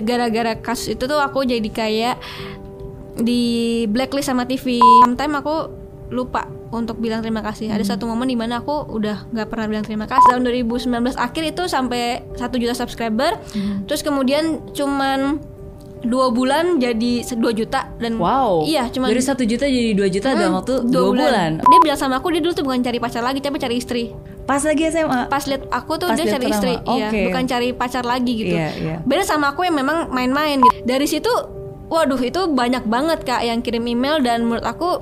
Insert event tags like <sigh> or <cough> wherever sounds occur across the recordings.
gara-gara kasus itu tuh aku jadi kayak di blacklist sama TV. Sometimes aku lupa untuk bilang terima kasih. Ada satu momen di mana aku udah nggak pernah bilang terima kasih. Tahun 2019 akhir itu sampai satu juta subscriber. Terus kemudian cuman dua bulan jadi 2 juta dan Wow. iya cuman dari satu juta jadi dua juta dalam waktu dua bulan. Dia bilang sama aku dia dulu tuh bukan cari pacar lagi tapi cari istri. Pas lagi SMA. Pas lihat aku tuh Pas dia cari pertama, istri, iya, oke. bukan cari pacar lagi gitu. Iya, iya. Beda sama aku yang memang main-main gitu. Dari situ waduh itu banyak banget Kak yang kirim email dan menurut aku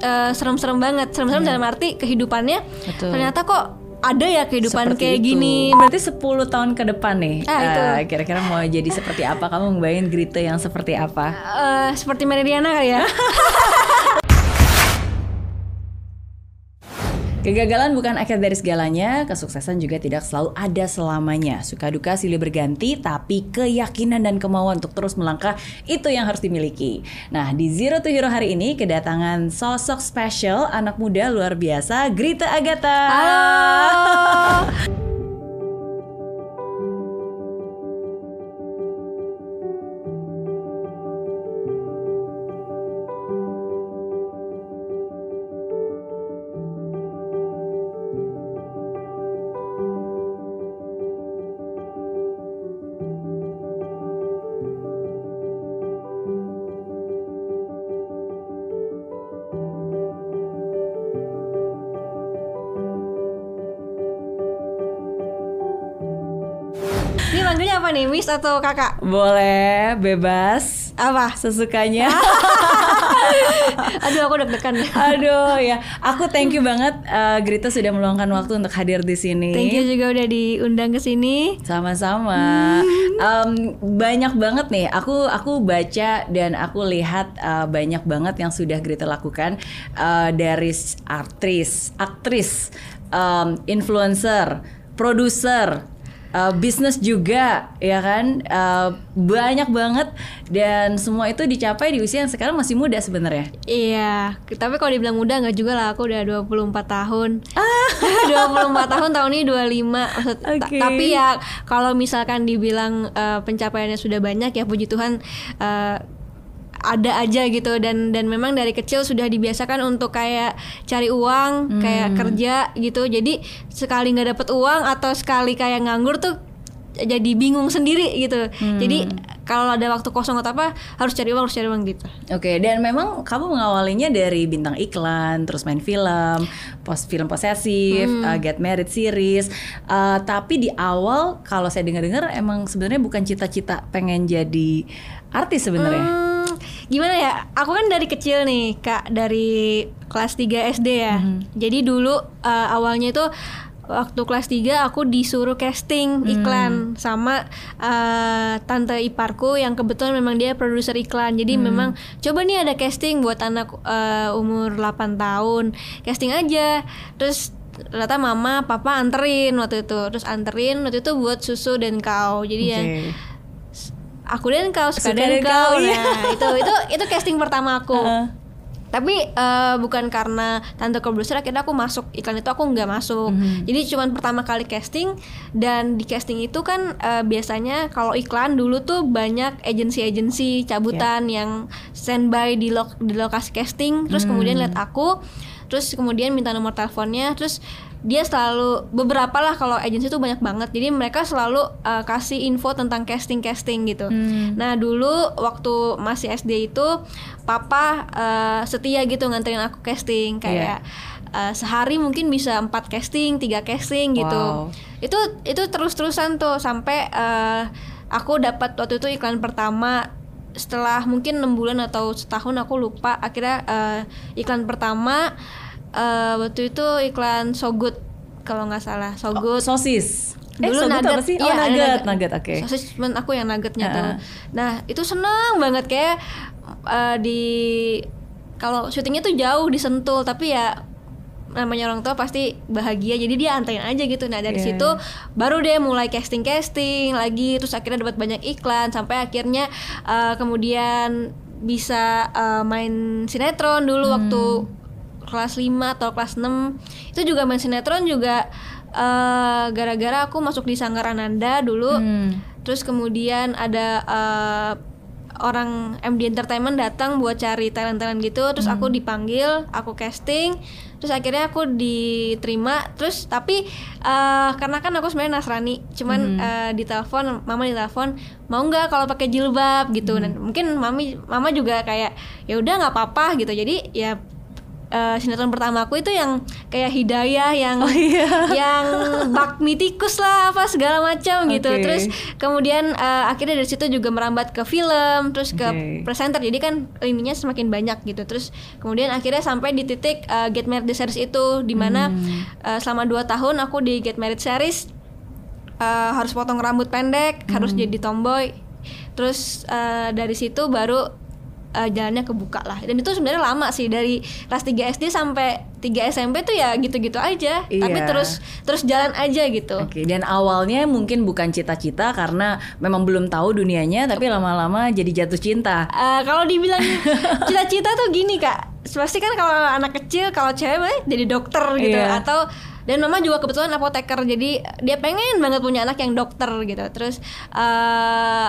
eh, serem-serem banget. Serem-serem dalam arti kehidupannya. Betul. ternyata kok ada ya kehidupan Seperti kayak itu. gini. Berarti 10 tahun ke depan nih. Ah, itu. eh, kira-kira mau jadi seperti apa? Kamu ngebayangin Grita yang seperti apa? Eh, seperti Meridiana kali ya. <laughs> Kegagalan bukan akhir dari segalanya, kesuksesan juga tidak selalu ada selamanya. Suka duka silih berganti, tapi keyakinan dan kemauan untuk terus melangkah itu yang harus dimiliki. Nah, di Zero to Hero hari ini kedatangan sosok spesial anak muda luar biasa, Grita Agatha. Halo. <laughs> manggilnya apa nih, Miss atau Kakak? Boleh, bebas, Apa? sesukanya. <laughs> Aduh, aku deg-degan ya. Aduh ya, aku thank you banget eh, Grita sudah meluangkan waktu untuk hadir di sini. Thank you juga udah diundang ke sini. Sama-sama. Em, banyak banget nih. Aku aku baca dan aku lihat eh, banyak banget yang sudah Grita lakukan eh, dari artis, aktris, em, influencer, produser. Eh, bisnis juga ya kan Eh, banyak banget dan semua itu dicapai di usia yang sekarang masih muda sebenarnya Iya, tapi kalau dibilang muda nggak juga lah, aku udah 24 tahun. <laughs> 24 tahun tahun ini 25. Maksud, Oke. tapi ya kalau misalkan dibilang eh, pencapaiannya sudah banyak ya puji Tuhan eh, ada aja gitu dan dan memang dari kecil sudah dibiasakan untuk kayak cari uang, kayak kerja gitu. Jadi sekali nggak dapet uang atau sekali kayak nganggur tuh jadi bingung sendiri gitu. Jadi kalau ada waktu kosong atau apa harus cari uang, harus cari uang gitu. Oke, dan memang kamu mengawalinya dari bintang iklan, terus main film, pos film posesif, uh, Get Married series. Uh, tapi di awal kalau saya dengar-dengar emang sebenarnya bukan cita-cita pengen jadi artis sebenarnya. Hmm, gimana ya? Aku kan dari kecil nih, Kak, dari kelas 3 SD ya. Jadi dulu uh, awalnya itu waktu kelas 3 aku disuruh casting iklan sama uh, tante iparku yang kebetulan memang dia produser iklan. Jadi memang coba nih ada casting buat anak uh, umur 8 tahun. Casting aja. Terus ternyata mama papa anterin waktu itu terus anterin waktu itu buat susu dan kau jadi ya Oke. Aku dan kau suka Suka dan dan kau kau, iya. nah itu itu itu casting pertama aku Heeh. tapi eh, bukan karena tante produser akhirnya aku masuk iklan itu aku nggak masuk Mhm. jadi cuman pertama kali casting dan di casting itu kan eh, biasanya kalau iklan dulu tuh banyak agensi-agensi cabutan Ya. yang standby di lok di lokasi casting terus kemudian Hmm. lihat aku terus kemudian minta nomor teleponnya terus dia selalu beberapa lah kalau agensi itu banyak banget jadi mereka selalu eh, kasih info tentang casting casting gitu Hmm. Nah dulu waktu masih SD itu papa eh, setia gitu nganterin aku casting kayak eh, sehari mungkin bisa empat casting, tiga casting gitu. Wow. Itu itu terus-terusan tuh sampai eh, aku dapat waktu itu iklan pertama setelah mungkin enam bulan atau setahun aku lupa akhirnya eh, iklan pertama eh, waktu itu iklan So Good kalau nggak salah So Good Sosis. Eh, Dulu sobat nugget, apa sih? Oh, iya, ada nugget, nugget, oke. Sosis cuman aku yang nuggetnya tuh. Heeh. Nah, itu seneng banget kayak eh, di kalau syutingnya tuh jauh di Sentul, tapi ya namanya orang tua pasti bahagia jadi dia anterin aja gitu nah dari Iya. situ baru deh mulai casting casting lagi terus akhirnya dapat banyak iklan sampai akhirnya eh, kemudian bisa eh, main sinetron dulu Hmm. waktu kelas 5 atau kelas 6 itu juga main sinetron juga eh, gara-gara aku masuk di Sanggar Ananda dulu. Hmm. terus kemudian ada uh, orang MD Entertainment datang buat cari talent-talent gitu. Terus aku dipanggil aku casting. Terus akhirnya aku diterima. Terus tapi uh, karena kan aku sebenarnya Nasrani cuman Hmm. uh, di telepon mama di telepon mau nggak kalau pakai jilbab? gitu. Hmm. dan mungkin mami mama juga kayak ya udah nggak apa-apa gitu. Jadi ya uh, sinetron pertama aku itu yang kayak hidayah yang Oh, iya. yang bak mitikus lah apa segala macam gitu terus kemudian uh, akhirnya dari situ juga merambat ke film terus ke Oke. presenter jadi kan ininya semakin banyak gitu terus kemudian akhirnya sampai di titik uh, Get Married series itu di mana Hmm. uh, selama 2 tahun aku di Get Married series uh, harus potong rambut pendek harus Hmm. jadi tomboy terus uh, dari situ baru uh, jalannya kebuka lah dan itu sebenarnya lama sih dari kelas 3 SD sampai 3 SMP tuh ya gitu-gitu aja tapi Iya. terus terus jalan aja gitu Oke, dan awalnya mungkin bukan cita-cita karena memang belum tahu dunianya, tapi lama-lama jadi jatuh cinta. Eh, kalau dibilang <laughs> cita-cita tuh gini kak pasti kan kalau anak kecil kalau cewek jadi dokter gitu Iya. atau dan mama juga kebetulan apoteker jadi dia pengen banget punya anak yang dokter gitu terus eh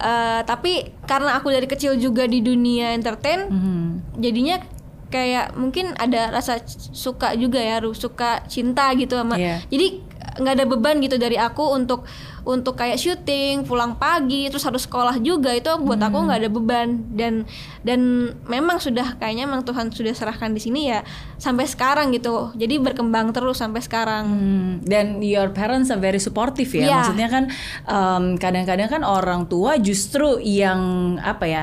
eh, tapi karena aku dari kecil juga di dunia entertain Mhm. jadinya kayak mungkin ada rasa suka juga ya suka cinta gitu sama Iya. jadi nggak ada beban gitu dari aku untuk untuk kayak syuting pulang pagi terus harus sekolah juga itu buat aku Hmm. nggak ada beban dan dan memang sudah kayaknya memang Tuhan sudah serahkan di sini ya sampai sekarang gitu jadi berkembang terus sampai sekarang Hmm, dan your parents are very supportive ya. Iya. Maksudnya kan kadang-kadang kan orang tua justru yang apa ya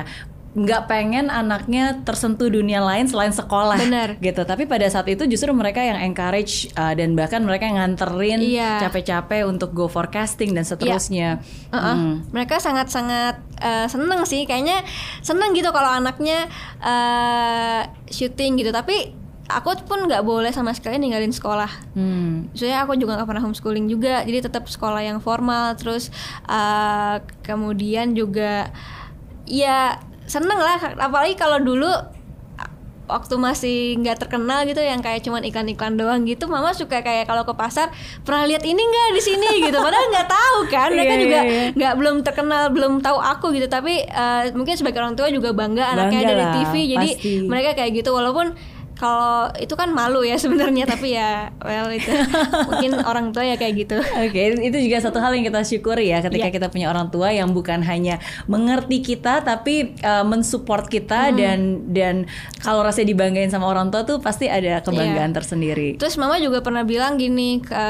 nggak pengen anaknya tersentuh dunia lain selain sekolah Benar. gitu tapi pada saat itu justru mereka yang encourage uh, dan bahkan mereka yang nganterin Iya. capek-capek untuk go for casting dan seterusnya Uh-uh. Hmm. Mereka sangat-sangat uh, seneng sih, kayaknya seneng gitu kalau anaknya uh, syuting gitu. Tapi aku pun nggak boleh sama sekali ninggalin sekolah. Hmm. Soalnya aku juga nggak pernah homeschooling juga, jadi tetap sekolah yang formal. Terus uh, kemudian juga ya seneng lah, apalagi kalau dulu waktu masih nggak terkenal gitu yang kayak cuman iklan-iklan doang gitu mama suka kayak kalau ke pasar pernah lihat ini nggak di sini? gitu. Padahal nggak tahu kan mereka Iya, juga iya, nggak belum terkenal belum tahu aku gitu. Tapi eh, mungkin sebagai orang tua juga bangga anaknya Bangga dari lah, TV jadi pasti. mereka kayak gitu walaupun kalau itu kan malu ya <laughs> sebenarnya tapi ya well itu mungkin <laughs> orang tua ya kayak gitu Oke, itu juga satu hal yang kita syukuri ya ketika Iya. kita punya orang tua yang bukan hanya mengerti kita tapi uh, mensupport Hmm. kita dan dan kalau rasa dibanggain sama orang tua tuh pasti ada kebanggaan Iya. tersendiri. Terus mama juga pernah bilang gini ke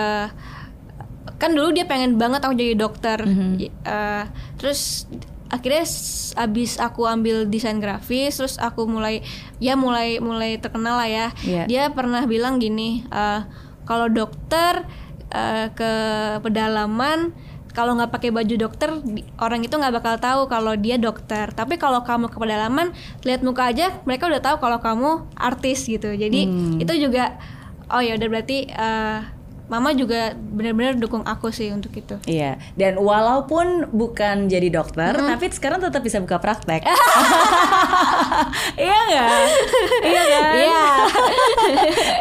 kan dulu dia pengen banget aku jadi dokter. Mhm. Eh, terus akhirnya abis aku ambil desain grafis, terus aku mulai ya mulai mulai terkenal lah ya. Iya. Dia pernah bilang gini, eh, kalau dokter eh, ke pedalaman kalau nggak pakai baju dokter orang itu nggak bakal tahu kalau dia dokter tapi kalau kamu ke pedalaman lihat muka aja mereka udah tahu kalau kamu artis gitu jadi Hmm. itu juga oh ya udah berarti eh, mama juga benar-benar dukung aku sih untuk itu Iya, dan walaupun bukan jadi dokter, tapi sekarang tetap bisa buka praktek. <laughs> iya nggak? iya kan? Iya.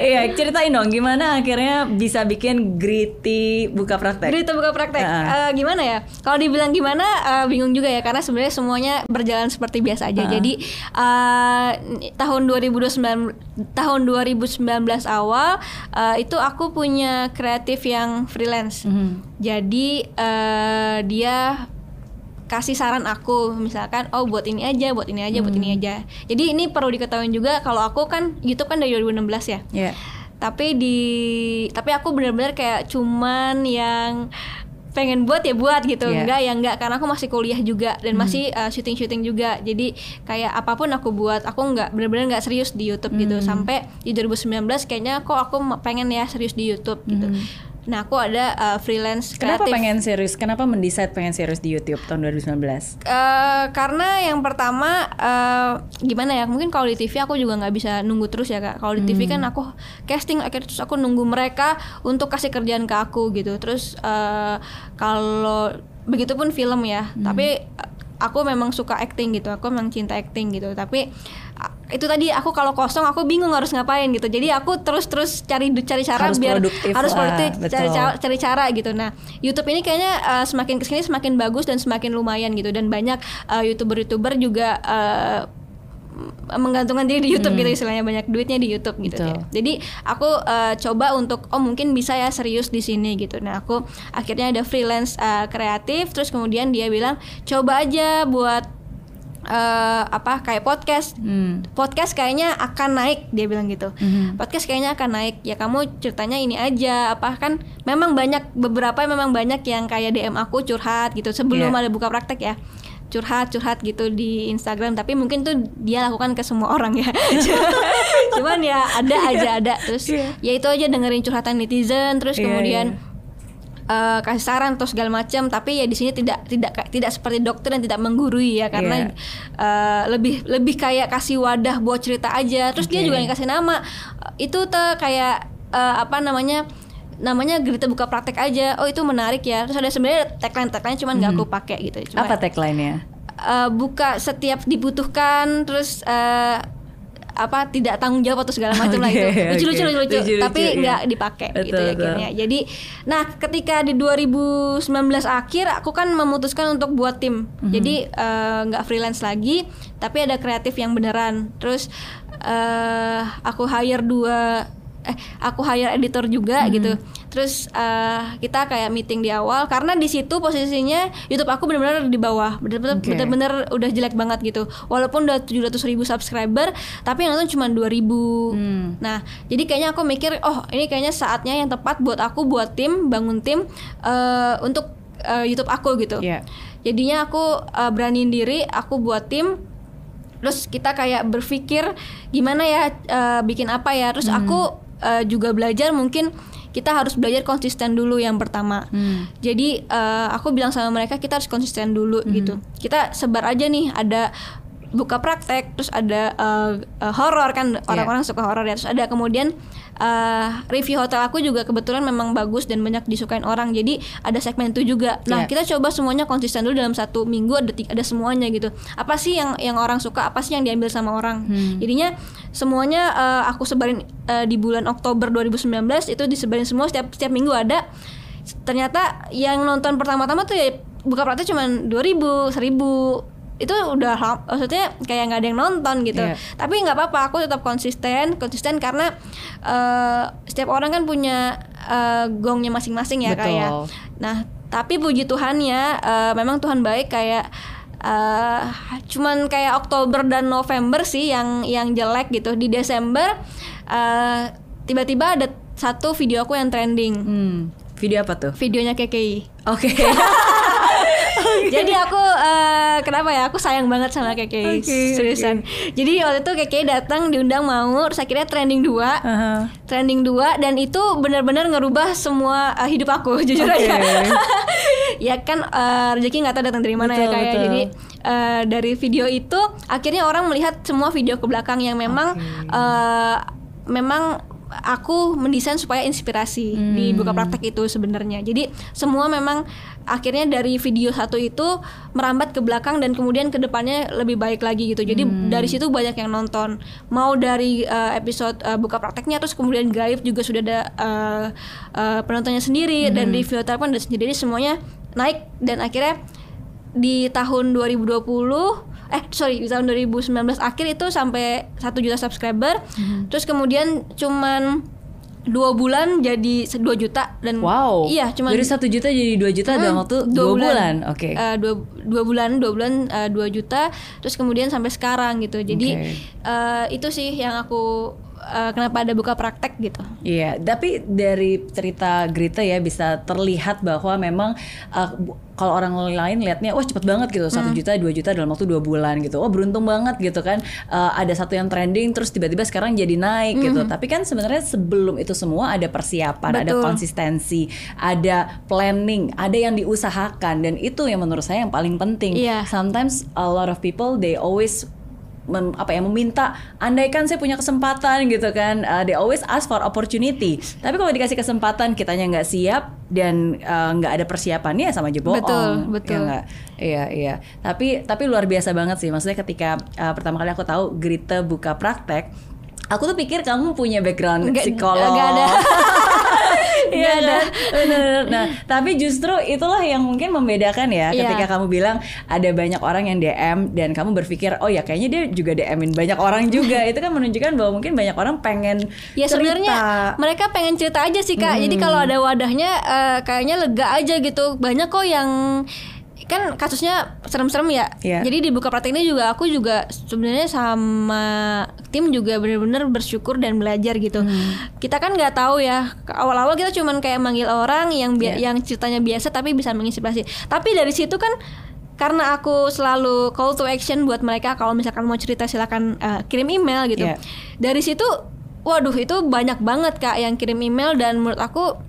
iya, ceritain dong gimana akhirnya bisa bikin Gritty buka praktek. Berita buka praktek Heeh. Eh, gimana ya? Kalau dibilang gimana eh, bingung juga ya karena sebenarnya semuanya berjalan seperti biasa aja. Heeh. Jadi eh, tahun 2019 tahun 2019 awal eh, itu aku punya kreatif yang freelance. Mhm. Jadi eh, dia kasih saran aku misalkan oh buat ini aja, buat ini aja, buat ini aja. Jadi ini perlu diketahui juga kalau aku kan YouTube kan dari 2016 ya Iya. tapi di tapi aku benar-benar kayak cuman yang pengen buat ya buat gitu. Iya. enggak ya enggak karena aku masih kuliah juga dan masih uh, syuting-syuting juga. Jadi kayak apa pun aku buat aku nggak benar-benar nggak serius di YouTube gitu. Sampai di 2019 kayaknya kok aku pengen ya serius di YouTube gitu nah aku ada uh, freelance Kenapa kreatif. pengen serius? Kenapa mendesain pengen serius di YouTube tahun 2019? Eh, karena yang pertama eh, gimana ya mungkin kalau di TV aku juga nggak bisa nunggu terus ya kak. Kalau di TV kan aku casting akhirnya terus aku nunggu mereka untuk kasih kerjaan ke aku gitu. Terus eh, kalau begitupun film ya. Tapi eh, aku memang suka acting gitu aku memang cinta acting gitu. Tapi ah, itu tadi aku kalau kosong aku bingung harus ngapain gitu. Jadi aku terus terus cari cari cara Harus biar produktif harus lah, produktif cari betul. cara, cari cara gitu. Nah YouTube ini kayaknya uh, semakin ke sini semakin bagus dan semakin lumayan gitu. Dan banyak uh, youtuber youtuber juga uh, menggantungkan diri di YouTube gitu istilahnya banyak duitnya di YouTube gitu Hmm. Betul. ya. Jadi aku uh, coba untuk oh mungkin bisa ya serius di sini gitu. Nah, aku akhirnya ada freelance uh, kreatif terus kemudian dia bilang coba aja buat uh, apa kayak podcast. Hmm. Podcast kayaknya akan naik dia bilang gitu. Mhm. Podcast kayaknya akan naik. Ya kamu ceritanya ini aja apa kan memang banyak beberapa memang banyak yang kayak DM aku curhat gitu sebelum Iya. ada buka praktek ya curhat curhat gitu di Instagram tapi mungkin tuh dia lakukan ke semua orang ya. <laughs> Cuman ya ada aja ada. Terus Iya. ya itu aja dengerin curhatan netizen terus Iya, kemudian eh, kasih saran atau segala macam tapi ya di sini tidak tidak tidak seperti dokter dan tidak menggurui ya karena Iya. eh, lebih lebih kayak kasih wadah buat cerita aja. Terus dia Oke. juga yang kasih nama. Itu tuh kayak eh, apa namanya namanya Gerita buka praktek aja oh itu menarik ya terus ada sebenarnya tagline tagline cuman nggak aku pakai gitu cuma Hmm. Apa tagline-nya? eh, buka setiap dibutuhkan terus eh, apa tidak tanggung jawab atau segala macam lah <laughs> Oke, itu lucu lucu lucu lucu Lucu-lucu, tapi iya. nggak dipakai gitu ya akhirnya jadi nah ketika di 2019 akhir aku kan memutuskan untuk buat tim Mhm. jadi eh, nggak freelance lagi tapi ada kreatif yang beneran terus eh aku hire dua eh aku hire editor juga Mhm. gitu terus eh, kita kayak meeting di awal karena di situ posisinya YouTube aku benar-benar di bawah benar-benar Oke. benar-benar udah jelek banget gitu walaupun udah 700 ribu subscriber tapi yang nonton cuma 2000 Hmm. nah jadi kayaknya aku mikir oh ini kayaknya saatnya yang tepat buat aku buat tim bangun tim eh, untuk eh, YouTube aku gitu Iya. jadinya aku uh, beraniin diri aku buat tim terus kita kayak berpikir gimana ya uh, bikin apa ya terus Hmm. aku uh, juga belajar mungkin kita harus belajar konsisten dulu yang pertama Hmm. jadi uh, aku bilang sama mereka kita harus konsisten dulu Hmm. gitu kita sebar aja nih ada buka praktek terus ada uh, uh, horor kan Iya. orang-orang suka horor ya. Terus ada kemudian uh, review hotel aku juga kebetulan memang bagus dan banyak disukain orang. Jadi ada segmen itu juga. Nah Iya. kita coba semuanya konsisten dulu dalam satu minggu ada ada semuanya gitu. Apa sih yang yang orang suka? Apa sih yang diambil sama orang? Hmm. jadinya semuanya uh, aku sebarin uh, di bulan Oktober 2019 itu disebarin semua setiap setiap minggu ada. Ternyata yang nonton pertama-tama tuh ya buka praktek cuma 2000 1000 itu udah maksudnya kayak nggak ada yang nonton gitu Iya. tapi nggak apa-apa aku tetap konsisten konsisten karena uh, setiap orang kan punya uh, gongnya masing-masing ya Betul. kayak nah tapi puji Tuhan ya uh, memang Tuhan baik kayak uh, cuman kayak Oktober dan November sih yang yang jelek gitu di Desember uh, tiba-tiba ada satu video aku yang trending Hmm. Video apa tuh? videonya KKI Oke. <laughs> <laughs> jadi aku eh, kenapa ya aku sayang banget sama KKI Oke, seriusan jadi waktu itu KKI datang diundang mau terus akhirnya trending dua Aha. trending dua dan itu benar-benar ngerubah semua eh, hidup aku <laughs> jujur Oke. aja <laughs> ya kan eh, rezeki nggak tahu datang dari mana ya Betul, kayak betul. jadi eh, dari video itu akhirnya orang melihat semua video ke belakang yang memang Oke. eh, memang aku mendesain supaya inspirasi di Hmm. buka praktek itu sebenarnya jadi semua memang akhirnya dari video satu itu merambat ke belakang dan kemudian ke depannya lebih baik lagi gitu jadi Hmm. dari situ banyak yang nonton mau dari eh, episode eh, buka prakteknya terus kemudian gaib juga sudah ada eh, eh, penontonnya sendiri dan Hmm. review telepon dan sendiri semuanya naik dan akhirnya di tahun 2020 eh sorry di tahun 2019 akhir itu sampai satu juta subscriber Hmm. terus kemudian cuman dua bulan jadi 2 juta dan Wow. iya cuman dari satu juta jadi dua juta dalam Hmm, waktu dua, bulan. Oke. Eh, dua, dua bulan dua bulan eh, dua juta terus kemudian sampai sekarang gitu jadi Oke. eh, itu sih yang aku eh, kenapa ada buka praktek gitu Iya, tapi dari cerita Grita ya bisa terlihat bahwa memang uh, kalau orang lain lihatnya wah cepet banget gitu satu juta dua juta dalam waktu dua bulan gitu, oh beruntung banget gitu kan Uh, ada satu yang trending terus tiba-tiba sekarang jadi naik gitu. Tapi kan sebenarnya sebelum itu semua ada persiapan, ada Betul. konsistensi, ada planning, ada yang diusahakan dan itu yang menurut saya yang paling penting. Iya. Sometimes a lot of people they always mem- apa ya meminta andaikan saya punya kesempatan gitu kan uh, they always ask for opportunity tapi kalau dikasih kesempatan kitanya nggak siap dan uh, nggak ada persiapannya sama aja bohong Betul, Ya betul. nggak? iya iya tapi tapi luar biasa banget sih maksudnya ketika uh, pertama kali aku tahu Grita buka praktek aku tuh pikir kamu punya background Nggak- psikolog nggak ada. <laughs> Iya Nggak ada. kan? Bener. Nah, <laughs> tapi justru itulah yang mungkin membedakan ya Iya. ketika kamu bilang ada banyak orang yang DM dan kamu berpikir oh ya kayaknya dia juga DM-in banyak orang juga. <laughs> Itu kan menunjukkan bahwa mungkin banyak orang pengen Ya sebenarnya mereka pengen cerita aja sih kak. Jadi kalau ada wadahnya eh, kayaknya lega aja gitu. Banyak kok yang kan kasusnya serem-serem ya. Iya. Jadi di buka praktek ini juga aku juga sebenarnya sama tim juga bener-bener bersyukur dan belajar gitu. Kita kan nggak tahu ya. Awal-awal kita cuman kayak manggil orang yang Iya. yang ceritanya biasa tapi bisa menginspirasi. Tapi dari situ kan karena aku selalu call to action buat mereka kalau misalkan mau cerita silakan eh, kirim email gitu. Iya. Dari situ waduh itu banyak banget Kak yang kirim email dan menurut aku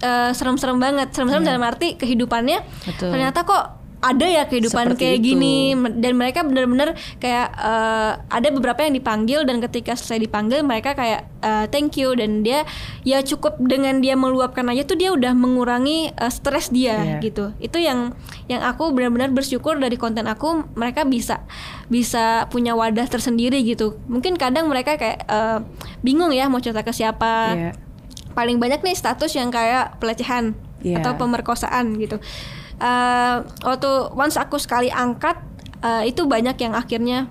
eh, serem-serem banget. Serem-serem dalam arti kehidupannya. Betul. ternyata kok ada ya kehidupan Seperti kayak itu. gini dan mereka benar-benar kayak eh, ada beberapa yang dipanggil dan ketika selesai dipanggil mereka kayak eh, thank you dan dia ya cukup dengan dia meluapkan aja tuh dia udah mengurangi eh, stres dia Iya. gitu itu yang yang aku benar-benar bersyukur dari konten aku mereka bisa bisa punya wadah tersendiri gitu mungkin kadang mereka kayak eh, bingung ya mau cerita ke siapa Iya. Paling banyak nih status yang kayak pelecehan Iya. atau pemerkosaan gitu. Eh, waktu once aku sekali angkat eh, itu banyak yang akhirnya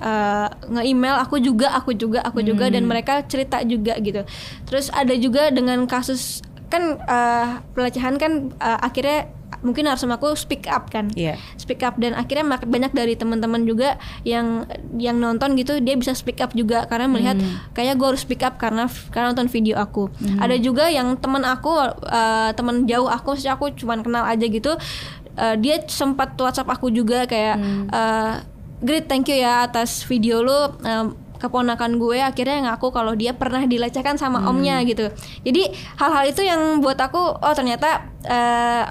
eh, nge-email aku juga, aku juga, aku juga dan Hmm. mereka cerita juga gitu. Terus ada juga dengan kasus kan eh, pelecehan kan eh, akhirnya mungkin harus sama aku speak up kan. Iya. speak up dan akhirnya banyak dari teman-teman juga yang yang nonton gitu dia bisa speak up juga karena melihat kayak gue harus speak up karena karena nonton video aku. Ada juga yang teman aku eh, teman jauh aku sih aku cuman kenal aja gitu eh, dia sempat WhatsApp aku juga kayak eh, Great thank you ya atas video lu eh, keponakan gue akhirnya ngaku kalau dia pernah dilecehkan sama omnya gitu. Jadi hal-hal itu yang buat aku oh ternyata eh,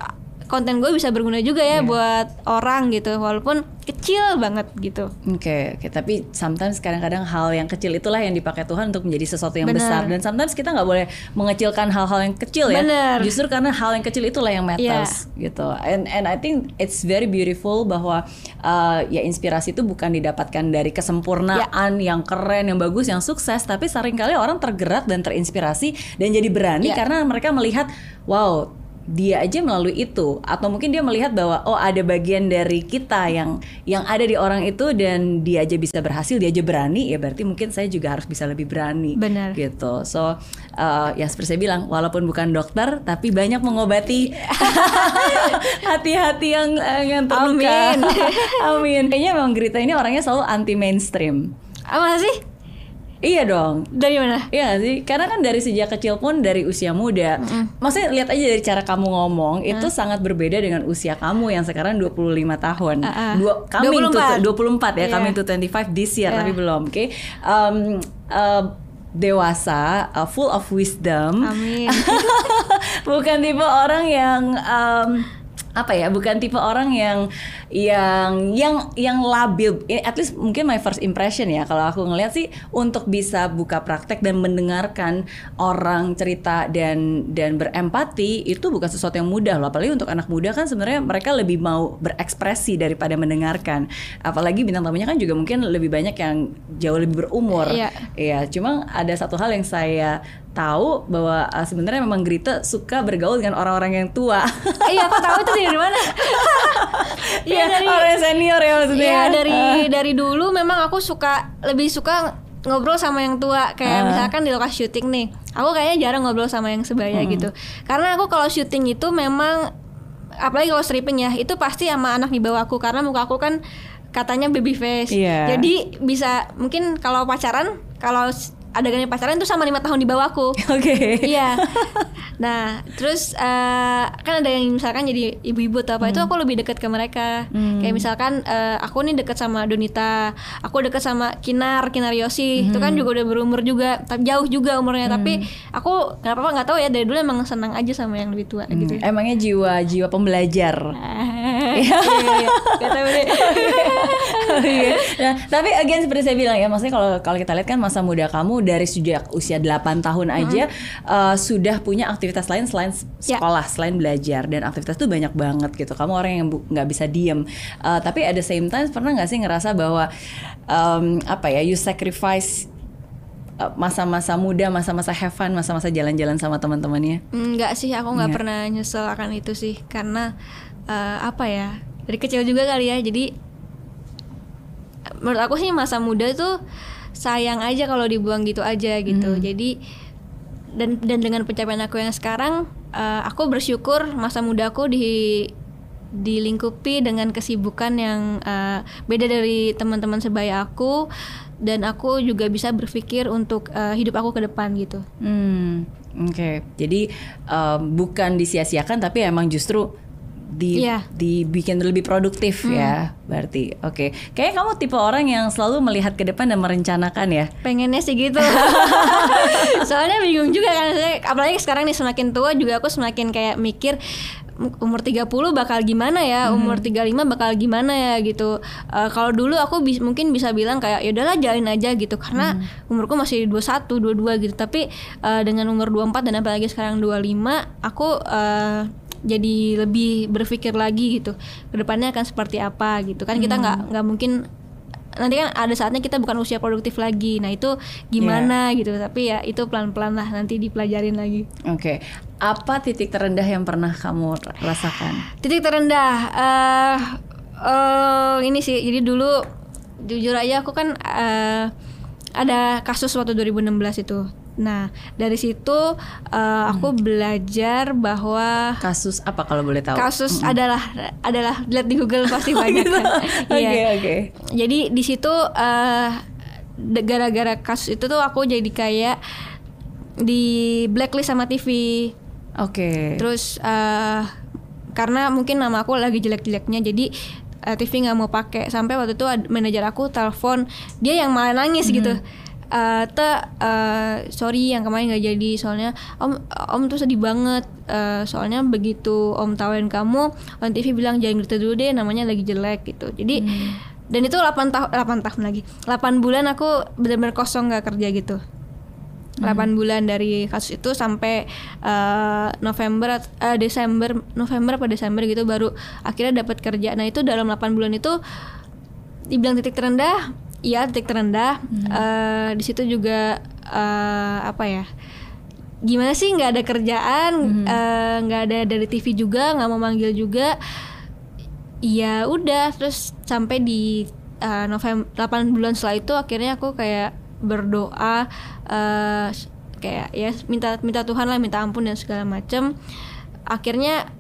konten gue bisa berguna juga ya buat orang gitu walaupun kecil banget gitu Oke, oke. Tapi sometimes kadang-kadang hal yang kecil itulah yang dipakai Tuhan untuk menjadi sesuatu yang Benar. besar. Dan sometimes kita nggak boleh mengecilkan hal-hal yang kecil ya. Benar. Justru karena hal yang kecil itulah yang matters gitu. And and I think it's very beautiful bahwa uh, ya inspirasi itu bukan didapatkan dari kesempurnaan yang keren, yang bagus, yang sukses, tapi sering kali orang tergerak dan terinspirasi dan jadi berani Ya. karena mereka melihat wow dia aja melalui itu. Atau mungkin dia melihat bahwa oh ada bagian dari kita yang yang ada di orang itu dan dia aja bisa berhasil dia aja berani ya berarti mungkin saya juga harus bisa lebih berani. Benar. gitu. So uh, ya seperti saya bilang walaupun bukan dokter tapi banyak mengobati <laughs> hati-hati yang eh, yang terluka. Amin. <laughs> amin. Kayaknya memang Grita ini orangnya selalu anti mainstream apa sih iya dong dari mana Iya sih, karena kan dari sejak kecil pun dari usia muda, maksudnya lihat aja dari cara kamu ngomong itu sangat berbeda dengan usia kamu yang sekarang 25 tahun. Ah, ah. Dua, coming 24. to 24 ya, Iya. coming to 25 this year Iya. tapi belum, oke. Um, uh, dewasa, uh, full of wisdom. amin <laughs> bukan tipe orang yang um, apa ya bukan tipe orang yang yang yang yang labil. Eh, at least mungkin my first impression ya kalau aku ngeliat sih untuk bisa buka praktek dan mendengarkan orang cerita dan dan berempati itu bukan sesuatu yang mudah loh. Apalagi untuk anak muda kan sebenarnya mereka lebih mau berekspresi daripada mendengarkan. Apalagi bintang tamunya kan juga mungkin lebih banyak yang jauh lebih berumur. Iya, cuma ada satu hal yang saya tahu bahwa uh, sebenarnya memang Grita suka bergaul dengan orang-orang yang tua. iya aku tahu itu dari mana <laughs> iya dari orang senior ya maksudnya. Iya ya. dari dari dulu memang aku suka lebih suka ngobrol sama yang tua kayak Ah. misalkan di lokasi syuting nih aku kayaknya jarang ngobrol sama yang sebaya gitu karena aku kalau syuting itu memang apalagi kalau stripping ya itu pasti sama anak di bawah aku karena muka aku kan katanya baby face Iya. jadi bisa mungkin kalau pacaran kalau adegannya pacaran itu sama lima tahun di bawahku <laughs> Oke. iya. Nah, terus eh, kan ada yang misalkan jadi ibu-ibu atau apa itu aku lebih dekat ke mereka. Kayak misalkan eh, aku nih dekat sama Donita, aku dekat sama Kinar, Kinar Yosi. Itu kan juga udah berumur juga, tapi jauh juga umurnya. Tapi aku nggak apa-apa nggak tahu ya dari dulu emang senang aja sama yang lebih tua gitu. Hmm, Emangnya jiwa jiwa pembelajar. <laughs> iya, iya. Deh. <laughs> Iya. nah, tapi again seperti saya bilang ya, maksudnya kalau kalau kita lihat kan masa muda kamu dari sejak usia 8 tahun aja uh, sudah punya aktivitas lain selain Ya. sekolah, selain belajar dan aktivitas tuh banyak banget gitu. Kamu orang yang nggak bisa diem. Uh, tapi at the same time pernah nggak sih ngerasa bahwa um, apa ya, you sacrifice uh, masa-masa muda, masa-masa have fun, masa-masa jalan-jalan sama teman-temannya? Enggak sih, aku nggak Nggak. pernah nyesel akan itu sih, karena eh, apa ya dari kecil juga kali ya. Jadi menurut aku sih masa muda tuh sayang aja kalau dibuang gitu aja gitu. Jadi dan dan dengan pencapaian aku yang sekarang, eh, aku bersyukur masa mudaku di dilingkupi dengan kesibukan yang eh, beda dari teman-teman sebaya aku dan aku juga bisa berpikir untuk eh, hidup aku ke depan gitu. Hmm, oke. Jadi um, bukan disia-siakan tapi emang justru di Iya. dibikin lebih produktif ya. Berarti oke. Kayaknya kamu tipe orang yang selalu melihat ke depan dan merencanakan ya. pengennya sih gitu <laughs> soalnya bingung juga kan saya apalagi sekarang nih semakin tua juga aku semakin kayak mikir "M- umur 30 bakal gimana ya umur 35 bakal gimana ya gitu Eh, kalau dulu aku bis- mungkin bisa bilang kayak ya udahlah jalin aja gitu karena umurku masih 21 22 gitu tapi eh, dengan umur 24 dan apalagi sekarang 25 aku eh, jadi lebih berpikir lagi gitu ke depannya akan seperti apa gitu. Kan kita nggak nggak mungkin nanti kan ada saatnya kita bukan usia produktif lagi. Nah itu gimana gitu tapi ya itu pelan pelan lah nanti dipelajarin lagi. Oke. Apa titik terendah yang pernah kamu rasakan? titik terendah eh eh, ini sih jadi dulu jujur aja aku kan eh, ada kasus waktu 2016 itu nah dari situ eh, aku belajar bahwa Kasus apa kalau boleh tahu? kasus adalah adalah lihat di Google pasti <laughs> banyak kan <laughs> Oke, Iya. oke. jadi di situ eh, de- gara-gara kasus itu tuh aku jadi kayak di blacklist sama TV Oke. terus eh, karena mungkin nama aku lagi jelek-jeleknya jadi eh, TV nggak mau pakai sampai waktu itu manajer aku telepon dia yang malah nangis gitu Eh, te eh, sorry yang kemarin nggak jadi soalnya om om tuh sedih banget. Eh, soalnya begitu om tawarin kamu on TV bilang jangan gitu dulu deh namanya lagi jelek gitu. Jadi dan itu 8 tahun 8 tahun lagi. 8 bulan aku benar-benar kosong nggak kerja gitu. 8 bulan dari kasus itu sampai eh, November eh, Desember November apa Desember gitu baru akhirnya dapat kerja. Nah, itu dalam 8 bulan itu dibilang titik terendah, iya titik terendah. Eh, di situ juga eh, apa ya? Gimana sih nggak ada kerjaan, eh, nggak ada dari TV juga, nggak mau manggil juga. Iya udah terus sampai di uh, November 8 bulan setelah itu akhirnya aku kayak berdoa eh, kayak ya minta minta Tuhan lah minta ampun dan segala macem akhirnya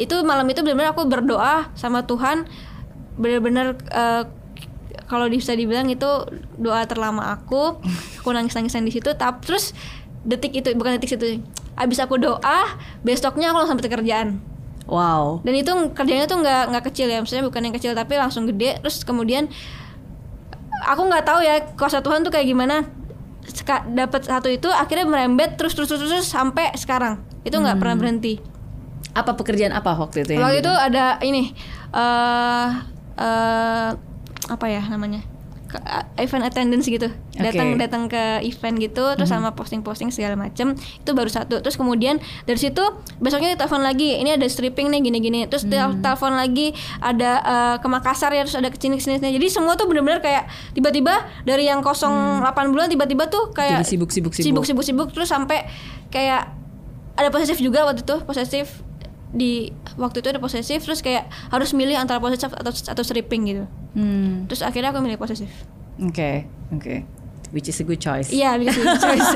itu malam itu benar-benar aku berdoa sama Tuhan benar-benar eh, kalau bisa dibilang itu doa terlama aku aku nangis nangisan di situ tapi terus detik itu bukan detik situ abis aku doa besoknya aku langsung sampai kerjaan Wow. dan itu kerjanya tuh nggak nggak kecil ya maksudnya bukan yang kecil tapi langsung gede terus kemudian aku nggak tahu ya kuasa Tuhan tuh kayak gimana dapat satu itu akhirnya merembet terus terus terus, terus sampai sekarang itu nggak pernah berhenti Apa pekerjaan apa waktu itu? waktu di- itu ada ini eh eh apa ya namanya Ke- event attendance gitu. Datang Oke. datang ke event gitu terus sama posting-posting segala macem itu baru satu. Terus kemudian dari situ besoknya ditelepon lagi ini ada stripping nih gini-gini. Terus tel- telepon lagi ada eh, ke Makassar ya terus ada ke sini sini jadi semua tuh bener-bener kayak tiba-tiba dari yang kosong 8 bulan tiba-tiba tuh kayak Jadi sibuk-sibuk-sibuk. sibuk-sibuk terus sampai kayak ada posesif juga waktu itu posesif di waktu itu ada posesif terus kayak harus milih antara posesif atau atau stripping gitu Hmm. terus akhirnya aku milih posesif Oke, oke. Which is a good choice. iya because it's <laughs> choice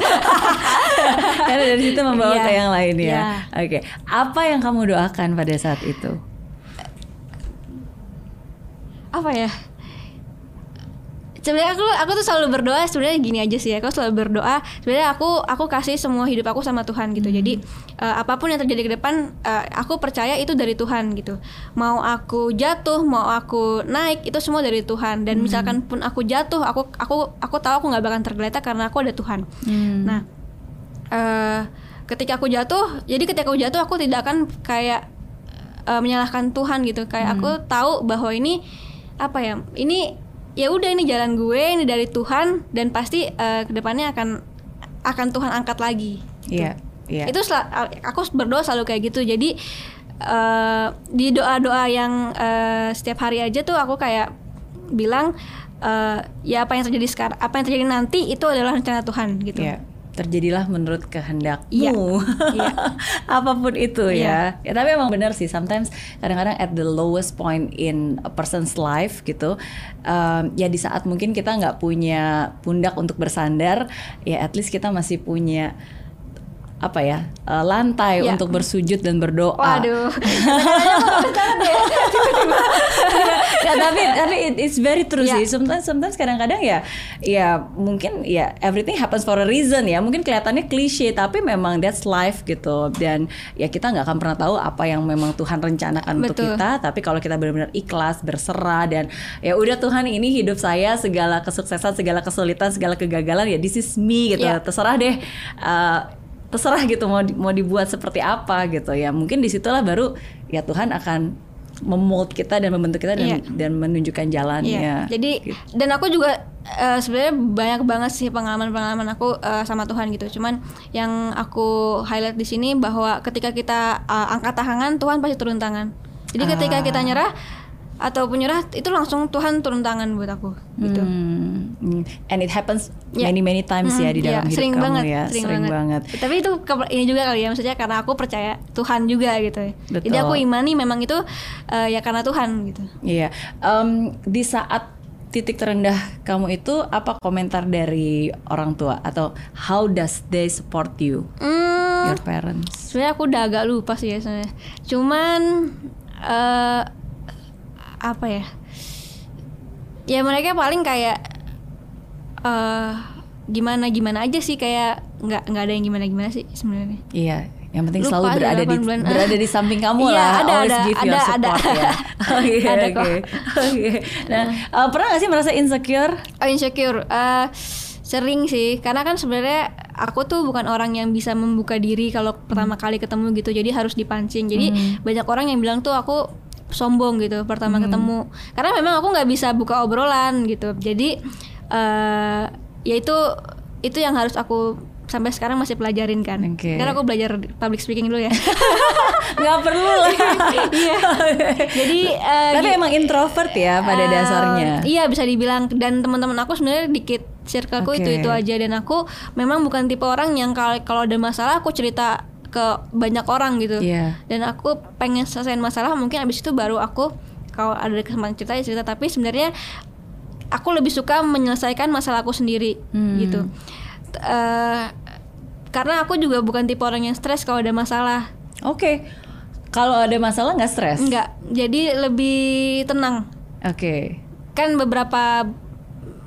Karena dari situ membawa Iya. ke yang lain ya. Iya. Oke. Apa yang kamu doakan pada saat itu? apa ya sebenarnya aku aku tuh selalu berdoa sebenarnya gini aja sih ya aku selalu berdoa. Sebenarnya aku aku kasih semua hidup aku sama Tuhan gitu. Jadi eh, apa pun yang terjadi ke depan eh, aku percaya itu dari Tuhan gitu. Mau aku jatuh mau aku naik itu semua dari Tuhan. Dan misalkan pun aku jatuh aku aku aku tahu aku nggak bakal tergeletak karena aku ada Tuhan. Nah eh ketika aku jatuh jadi ketika aku jatuh aku tidak akan kayak eh, menyalahkan Tuhan gitu. Kayak aku tahu bahwa ini apa ya ini ya udah ini jalan gue ini dari Tuhan dan pasti uh, ke depannya akan akan Tuhan angkat lagi Iya. Iya. itu sel- aku berdoa selalu kayak gitu jadi uh, di doa-doa yang uh, setiap hari aja tuh aku kayak bilang uh, ya apa yang terjadi sekarang apa yang terjadi nanti itu adalah rencana Tuhan gitu Iya. Terjadilah menurut kehendakmu. Iya. Iya. <laughs> Apa pun itu Iya. ya. Ya tapi emang benar sih. Sometimes kadang-kadang at the lowest point in a person's life gitu. um, ya di saat mungkin kita nggak punya pundak untuk bersandar, ya at least kita masih punya apa ya uh, lantai Iya. untuk bersujud dan berdoa. waduh <laughs> ya, tapi tapi it- it's very true Iya. sih. Sometimes sometimes kadang-kadang ya ya mungkin ya everything happens for a reason ya. Mungkin kelihatannya klise tapi memang that's life gitu. Dan ya kita nggak akan pernah tahu apa yang memang Tuhan rencanakan untuk Betul. kita. Tapi kalau kita benar-benar ikhlas, berserah dan ya udah Tuhan ini hidup saya segala kesuksesan, segala kesulitan, segala kegagalan ya this is me gitu. Iya. Terserah deh. uh, terserah gitu mau mau dibuat seperti apa gitu ya mungkin di situlah baru ya Tuhan akan memold kita dan membentuk kita dan Iya. dan menunjukkan jalannya. Iya. Jadi Gitu. dan aku juga eh, sebenarnya banyak banget sih pengalaman-pengalaman aku eh, sama Tuhan gitu. Cuman yang aku highlight di sini bahwa ketika kita eh, angkat tangan, Tuhan pasti turun tangan. Jadi ketika Ah. kita nyerah atau penyerah itu langsung Tuhan turun tangan buat aku gitu. Hmm, hmm. and it happens Ya. many many times ya Mm, di dalam iya, hidup sering kamu banget, ya, sering, banget. Tapi itu ini juga kali ya maksudnya karena aku percaya Tuhan juga gitu. Jadi Betul. aku imani memang itu eh, ya karena Tuhan gitu. Iya, Em, di saat titik terendah kamu itu apa komentar dari orang tua atau how does they support you, Hmm, your parents? sebenarnya aku udah agak lupa sih ya sebenarnya. Cuman eh apa ya? Ya mereka paling kayak eh gimana gimana aja sih kayak nggak nggak ada yang gimana gimana sih sebenarnya. Iya, yang penting Lupa selalu berada di 8 bulan. berada di samping kamu Iya, lah. ada, Always ada, give your ada, support ada. ya. <laughs> Oke, oke. Oke. Nah, eh, pernah gak sih merasa insecure? Oh, insecure eh sering sih karena kan sebenarnya aku tuh bukan orang yang bisa membuka diri kalau pertama kali ketemu gitu jadi harus dipancing jadi banyak orang yang bilang tuh aku sombong gitu pertama ketemu karena memang aku nggak bisa buka obrolan gitu jadi eh ya itu itu yang harus aku sampai sekarang masih pelajarin kan Oke. karena aku belajar public speaking dulu ya <laughs> Nggak perlu lah. <laughs> iya jadi eh, Tapi emang introvert ya pada Eh, dasarnya. Iya bisa dibilang dan teman-teman aku sebenarnya dikit circleku Oke. itu itu aja dan aku memang bukan tipe orang yang kalau kalau ada masalah aku cerita ke banyak orang gitu. Iya. Dan aku pengen selesaiin masalah mungkin abis itu baru aku kalau ada kesempatan cerita ya cerita tapi sebenarnya aku lebih suka menyelesaikan masalah aku sendiri Hmm. gitu. T- eh, karena aku juga bukan tipe orang yang stres kalau ada masalah. Oke. Kalau ada masalah nggak stres? Enggak. Jadi lebih tenang. Oke. kan beberapa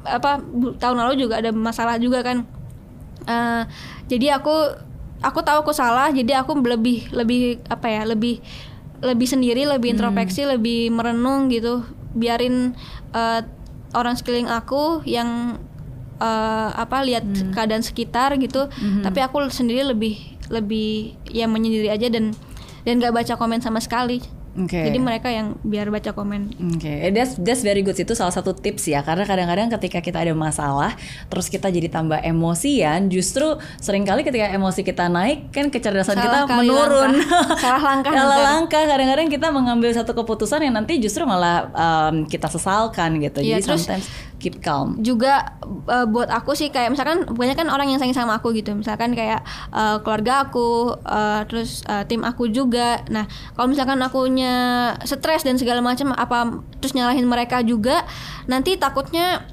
apa tahun lalu juga ada masalah juga kan Eh, jadi aku aku tahu aku salah jadi aku lebih lebih apa ya lebih lebih sendiri lebih introspeksi lebih merenung gitu. Biarin eh, orang sekeliling aku yang eh, apa lihat keadaan sekitar gitu. Tapi aku sendiri lebih lebih ya menyendiri aja dan dan gak baca komen sama sekali Oke. jadi mereka yang biar baca komen. Oke, eh, that's that's very good. Itu salah satu tips ya. Karena kadang-kadang ketika kita ada masalah terus kita jadi tambah emosian justru sering kali ketika emosi kita naik kan kecerdasan Salah kita menurun. langkah. <laughs> Salah langkah salah langkah. Kadang-kadang kita mengambil satu keputusan yang nanti justru malah um, kita sesalkan gitu. Iya, jadi terus- sometimes keep calm. Juga eh, buat aku sih kayak misalkan banyak kan orang yang sayang sama aku gitu. Misalkan kayak eh, keluarga aku eh, terus eh, tim aku juga. Nah kalau misalkan akunya stres dan segala macam apa terus nyalahin mereka juga nanti takutnya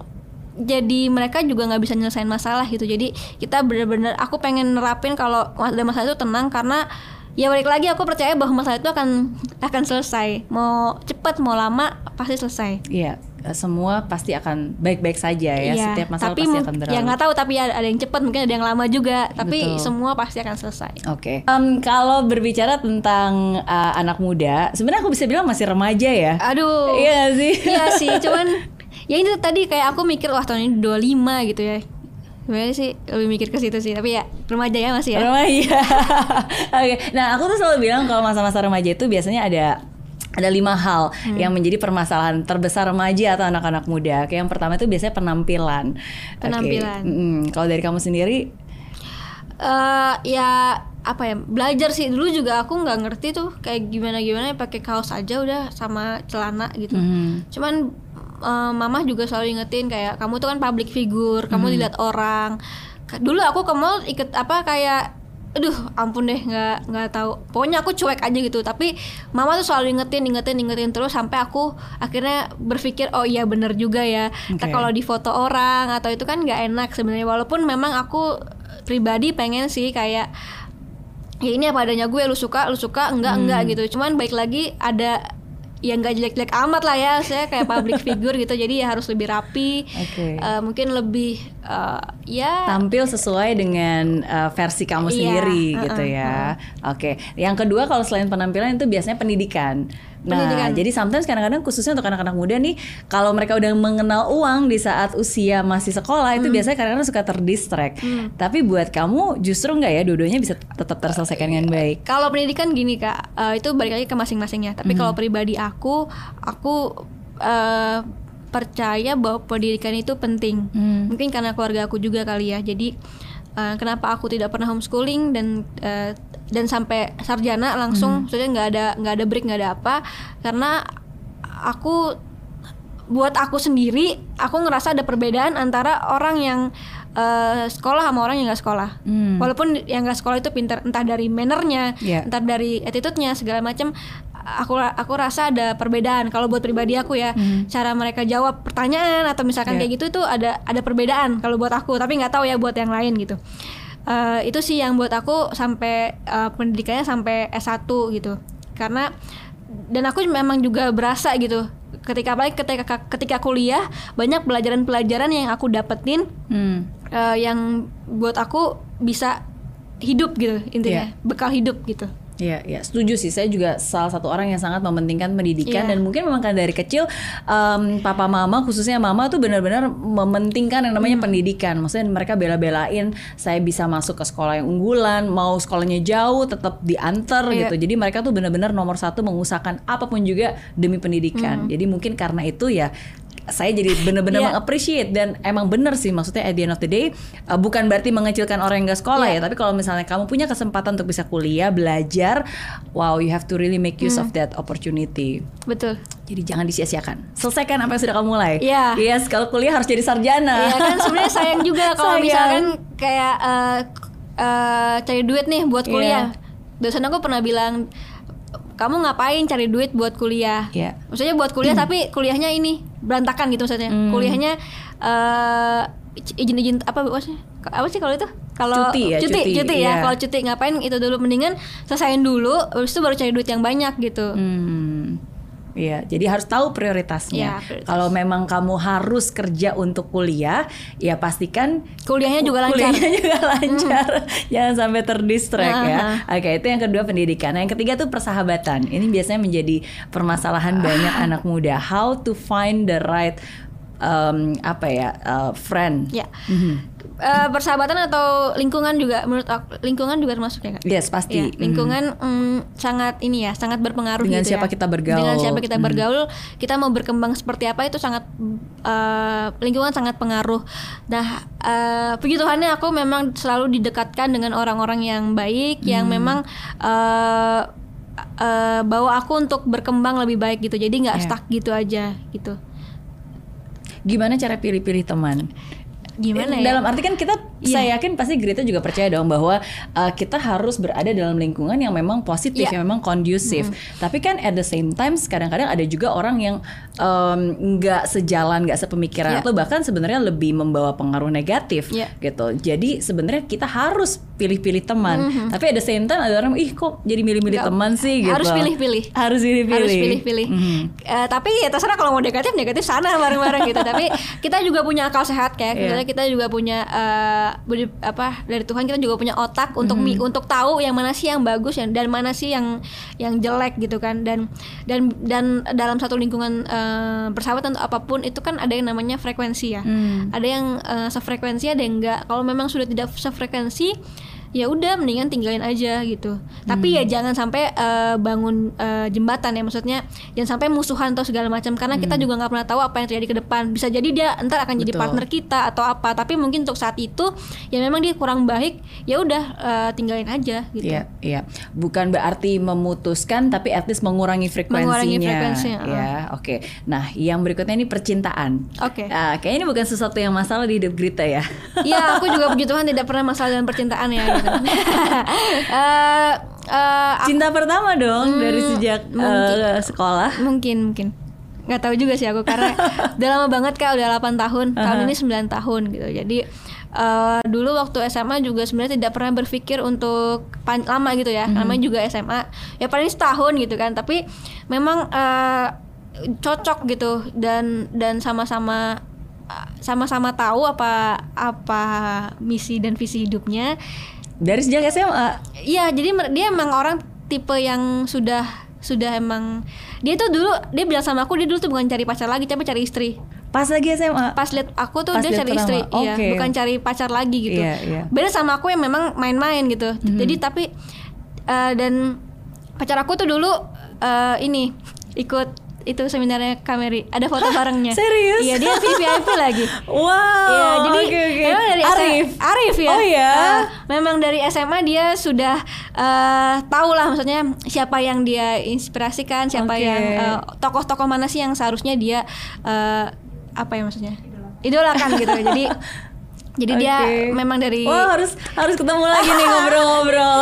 jadi mereka juga nggak bisa nyelesain masalah gitu. Jadi kita bener-bener aku pengen nerapin kalau ada masalah itu tenang karena ya balik lagi aku percaya bahwa masalah itu akan akan selesai mau cepat mau lama pasti selesai Iya, semua pasti akan baik-baik saja ya. Iya, Setiap masalah tapi pasti akan berlalu. Ya nggak tahu tapi ada, yang cepat mungkin ada yang lama juga. Tapi Betul. semua pasti akan selesai. Oke. Em, kalau berbicara tentang uh, anak muda, sebenarnya aku bisa bilang masih remaja ya. Aduh. Iya sih. Iya sih, <laughs> cuman ya ini tadi kayak aku mikir wah tahun ini 25 gitu ya. Sebenarnya sih lebih mikir ke situ sih, tapi ya remaja ya masih ya. Remaja. <laughs> Oke. Nah, aku tuh selalu bilang kalau masa-masa remaja itu biasanya ada ada lima hal hmm. yang menjadi permasalahan terbesar remaja atau anak-anak muda. Oke, yang pertama itu biasanya penampilan. Penampilan. Okay. Mm, kalau dari kamu sendiri? Uh, ya apa ya belajar sih dulu juga aku nggak ngerti tuh kayak gimana gimana pakai kaos aja udah sama celana gitu. Hmm. Cuman uh, mama juga selalu ingetin kayak kamu tuh kan public figure, kamu hmm. dilihat orang. Dulu aku ke mall ikut apa kayak aduh ampun deh nggak nggak tahu pokoknya aku cuek aja gitu tapi mama tuh selalu ingetin ingetin ingetin terus sampai aku akhirnya berpikir oh iya bener juga ya okay. kalau di foto orang atau itu kan nggak enak sebenarnya walaupun memang aku pribadi pengen sih kayak ya ini apa adanya gue lu suka lu suka enggak hmm. enggak gitu cuman baik lagi ada yang nggak jelek-jelek amat lah ya saya kayak public <laughs> figure gitu jadi ya harus lebih rapi okay. uh, eh, mungkin lebih uh, ya tampil sesuai dengan uh, versi kamu iya, sendiri uh, gitu ya uh, uh. oke okay. yang kedua kalau selain penampilan itu biasanya pendidikan Nah, pendidikan. jadi sometimes kadang-kadang khususnya untuk anak-anak muda nih, kalau mereka udah mengenal uang di saat usia masih sekolah hmm. itu biasanya kadang-kadang suka terdistract. Hmm. Tapi buat kamu justru nggak ya, dua-duanya bisa tetap terselesaikan dengan baik. Kalau pendidikan gini kak, uh, itu balik lagi ke masing-masingnya. Tapi hmm. kalau pribadi aku, aku uh, percaya bahwa pendidikan itu penting. Hmm. Mungkin karena keluarga aku juga kali ya. Jadi uh, kenapa aku tidak pernah homeschooling dan uh, dan sampai sarjana langsung, hmm. maksudnya nggak ada nggak ada break nggak ada apa karena aku buat aku sendiri aku ngerasa ada perbedaan antara orang yang uh, sekolah sama orang yang nggak sekolah hmm. walaupun yang nggak sekolah itu pintar entah dari mannernya yeah. entah dari attitude-nya segala macam aku aku rasa ada perbedaan kalau buat pribadi aku ya hmm. cara mereka jawab pertanyaan atau misalkan yeah. kayak gitu itu ada ada perbedaan kalau buat aku tapi nggak tahu ya buat yang lain gitu uh, itu sih yang buat aku sampai uh, pendidikannya sampai S1 gitu karena dan aku memang juga berasa gitu ketika baik ketika ketika kuliah banyak pelajaran-pelajaran yang aku dapetin hmm. uh, yang buat aku bisa hidup gitu intinya yeah. bekal hidup gitu Iya, ya setuju sih. Saya juga salah satu orang yang sangat mementingkan pendidikan yeah. dan mungkin memang kan dari kecil um, papa mama khususnya mama tuh benar-benar mementingkan yang namanya hmm. pendidikan. Maksudnya mereka bela-belain saya bisa masuk ke sekolah yang unggulan, mau sekolahnya jauh tetap diantar yeah. gitu. Jadi mereka tuh benar-benar nomor satu mengusahakan apa pun juga demi pendidikan. Hmm. Jadi mungkin karena itu ya saya jadi benar-benar yeah. mengappreciate dan emang bener sih maksudnya at the end of the day uh, bukan berarti mengecilkan orang yang gak sekolah yeah. ya tapi kalau misalnya kamu punya kesempatan untuk bisa kuliah belajar wow you have to really make use hmm. of that opportunity betul jadi jangan disia-siakan selesaikan apa yang sudah kamu mulai yeah. yes kalau kuliah harus jadi sarjana iya yeah, kan sebenarnya sayang juga <laughs> kalau misalkan kayak uh, uh, cari duit nih buat kuliah yeah. dosen aku pernah bilang kamu ngapain cari duit buat kuliah? Yeah. Maksudnya buat kuliah hmm. tapi kuliahnya ini berantakan gitu maksudnya. Hmm. Kuliahnya uh, izin-izin apa sih? Apa sih kalau itu? Kalau cuti ya, cuti, cuti, cuti ya. Yeah. Kalau cuti ngapain itu dulu mendingan selesaiin dulu, habis itu baru cari duit yang banyak gitu. Hmm. Iya, jadi harus tahu prioritasnya. Ya, prioritas. Kalau memang kamu harus kerja untuk kuliah, ya pastikan kuliahnya juga lancar. Kuliahnya juga lancar. Hmm. <laughs> Jangan sampai terdistract uh-huh. ya. Oke, itu yang kedua pendidikan. Nah, yang ketiga tuh persahabatan. Ini biasanya menjadi permasalahan uh. banyak anak muda. How to find the right um, apa ya uh, friend. Ya. Mm-hmm uh, persahabatan atau lingkungan juga menurut aku lingkungan juga termasuk ya kak? Yes pasti. Ya, lingkungan mm. mm, sangat ini ya sangat berpengaruh dengan gitu siapa ya. kita bergaul. Dengan siapa kita mm. bergaul, kita mau berkembang seperti apa itu sangat uh, lingkungan sangat pengaruh. Nah uh, puji Tuhannya aku memang selalu didekatkan dengan orang-orang yang baik mm. yang memang uh, uh, bawa aku untuk berkembang lebih baik gitu. Jadi nggak yeah. stuck gitu aja gitu. Gimana cara pilih-pilih teman? gimana ya? Dalam arti kan kita yeah. saya yakin pasti Greta juga percaya dong bahwa uh, kita harus berada dalam lingkungan yang memang positif, yeah. yang memang kondusif. Mm. Tapi kan at the same time kadang-kadang ada juga orang yang nggak um, sejalan, nggak sepemikiran yeah. atau bahkan sebenarnya lebih membawa pengaruh negatif yeah. gitu. Jadi sebenarnya kita harus pilih-pilih teman. Mm -hmm. Tapi the same time ada orang ih kok jadi milih-milih teman sih gitu. Harus pilih-pilih. Harus pilih-pilih. Harus pilih-pilih. Mm -hmm. uh, tapi ya terserah kalau mau negatif negatif sana bareng-bareng gitu. Tapi kita juga punya akal sehat kayak yeah kita juga punya uh, apa dari Tuhan kita juga punya otak untuk mm -hmm. untuk tahu yang mana sih yang bagus dan dan mana sih yang yang jelek gitu kan dan dan dan dalam satu lingkungan uh, persahabatan atau apa pun itu kan ada yang namanya frekuensi ya mm. ada yang uh, sefrekuensi ada yang enggak kalau memang sudah tidak sefrekuensi ya udah mendingan tinggalin aja gitu tapi ya Hmm. jangan sampai eh, bangun eh, jembatan ya maksudnya jangan sampai musuhan atau segala macam karena kita juga nggak pernah tahu apa yang terjadi ke depan bisa jadi dia ntar akan jadi Hmm. Betul. partner kita atau apa tapi mungkin untuk saat itu ya memang dia kurang baik ya udah eh, tinggalin aja gitu Iya, iya. Bukan berarti memutuskan, tapi at least mengurangi frekuensinya. Mengurangi frekuensinya, Ya, oke. Nah, yang berikutnya ini percintaan. Oke. Ah, kayaknya ini bukan sesuatu yang masalah di hidup Grita ya. Iya, aku juga <laughs> puji Tuhan tidak pernah masalah dengan percintaan ya. <laughs> Eh, eh, aku- Cinta pertama dong dari Hmm, sejak mungkin. eh, sekolah. mungkin mungkin. Nggak tahu juga sih aku karena <laughs> udah lama banget kak udah 8 tahun. Tahun ini 9 tahun gitu. Jadi eh, dulu waktu SMA juga sebenarnya tidak pernah berpikir untuk lama gitu ya. Namanya juga SMA ya paling setahun gitu kan. Tapi memang eh, cocok gitu. Dan dan sama-sama sama-sama tahu apa apa misi dan visi hidupnya Dari sejak SMA. Iya, jadi dia emang orang tipe yang sudah sudah emang dia tuh dulu dia bilang sama aku dia dulu tuh bukan cari pacar lagi tapi cari istri. Pas lagi SMA. Pas lihat aku tuh Pas dia cari pertama, istri, iya, oke. bukan cari pacar lagi gitu. Iya, iya. Beda sama aku yang memang main-main gitu. Mhm. Jadi tapi eh, dan pacar aku tuh dulu eh, ini ikut itu seminarnya Kameri, ada foto barengnya. serius? Iya, dia VIP lagi. <laughs> Wow. Iya, jadi oke, oke. memang dari Arif. SMA, Arif ya. Oh ya. Eh, memang dari SMA dia sudah eh tahu lah maksudnya siapa yang dia inspirasikan, siapa Oke. yang eh, tokoh-tokoh mana sih yang seharusnya dia eh, apa ya maksudnya? Idolakan gitu. Jadi <laughs> jadi dia Oke. memang dari Wah harus harus ketemu lagi nih ngobrol-ngobrol.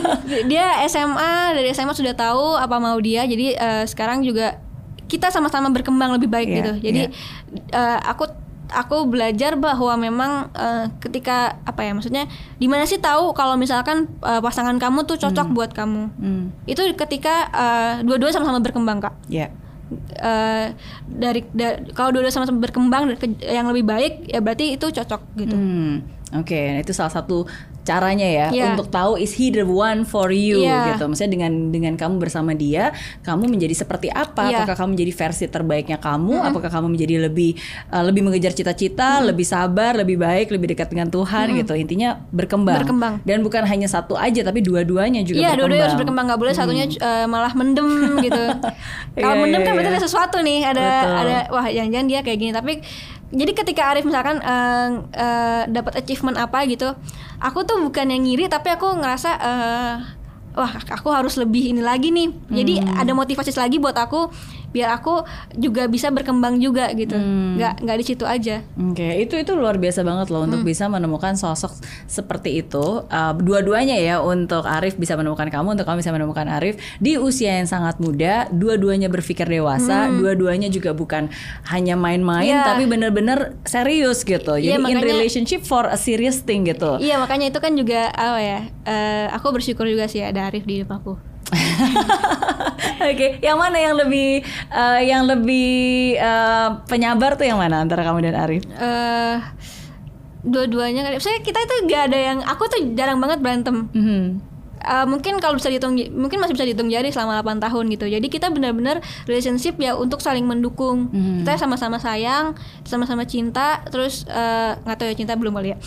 <laughs> dia SMA dari SMA sudah tahu apa mau dia. Jadi eh, sekarang juga kita sama-sama berkembang lebih baik Iya, gitu. Jadi iya. eh, aku aku belajar bahwa memang eh, ketika apa ya maksudnya di mana sih tahu kalau misalkan eh, pasangan kamu tuh cocok buat kamu. Hmm, Itu ketika eh, dua-dua sama-sama berkembang, Kak. ya. Eh, dari da- kalau dua-dua sama-sama berkembang ke- yang lebih baik ya berarti itu cocok gitu. Hmm, Oke, nah itu salah satu caranya ya Iya. untuk tahu is he the one for you Iya. gitu. Maksudnya dengan dengan kamu bersama dia, kamu menjadi seperti apa? Iya. Apakah kamu menjadi versi terbaiknya kamu? Apakah kamu menjadi lebih uh, lebih mengejar cita-cita, lebih sabar, lebih baik, lebih dekat dengan Tuhan gitu. Intinya berkembang. Berkembang. Dan bukan hanya satu aja, tapi dua-duanya juga Iya, berkembang. dua-duanya harus berkembang nggak boleh satunya eh, malah mendem gitu. <laughs> Kalau Iya, mendem iya, kan berarti iya. ada sesuatu nih, ada Betul. ada wah jangan-jangan dia kayak gini. Tapi jadi ketika Arif misalkan eh, eh, dapat achievement apa gitu, aku tuh bukan yang ngiri tapi aku ngerasa eh, wah aku harus lebih ini lagi nih. Jadi Hmm. ada motivasi lagi buat aku biar aku juga bisa berkembang juga gitu. Hmm. Nggak nggak di situ aja. Oke, itu itu luar biasa banget loh Hmm. untuk bisa menemukan sosok seperti itu. Uh, dua-duanya ya untuk Arif bisa menemukan kamu, untuk kamu bisa menemukan Arif di usia yang sangat muda. Dua-duanya berpikir dewasa, dua-duanya juga bukan hanya main-main, Hmm. Iya. tapi bener-bener serius gitu. Jadi Iya, in makanya- relationship for a serious thing gitu. Iya makanya itu kan juga apa ya? eh, aku bersyukur juga sih ada Arif di hidup aku. <laughs> Oke, yang mana yang lebih uh, yang lebih uh, penyabar tuh yang mana antara kamu dan Arif? eh dua-duanya kan saya kita itu gak ada yang aku tuh jarang banget berantem Mhm. Eh, mungkin kalau bisa dihitung mungkin masih bisa dihitung jari selama 8 tahun gitu. Jadi kita benar-benar relationship ya untuk saling mendukung. Mhm. kita sama-sama sayang sama-sama cinta terus eh, nggak tahu ya cinta belum kali ya? <laughs>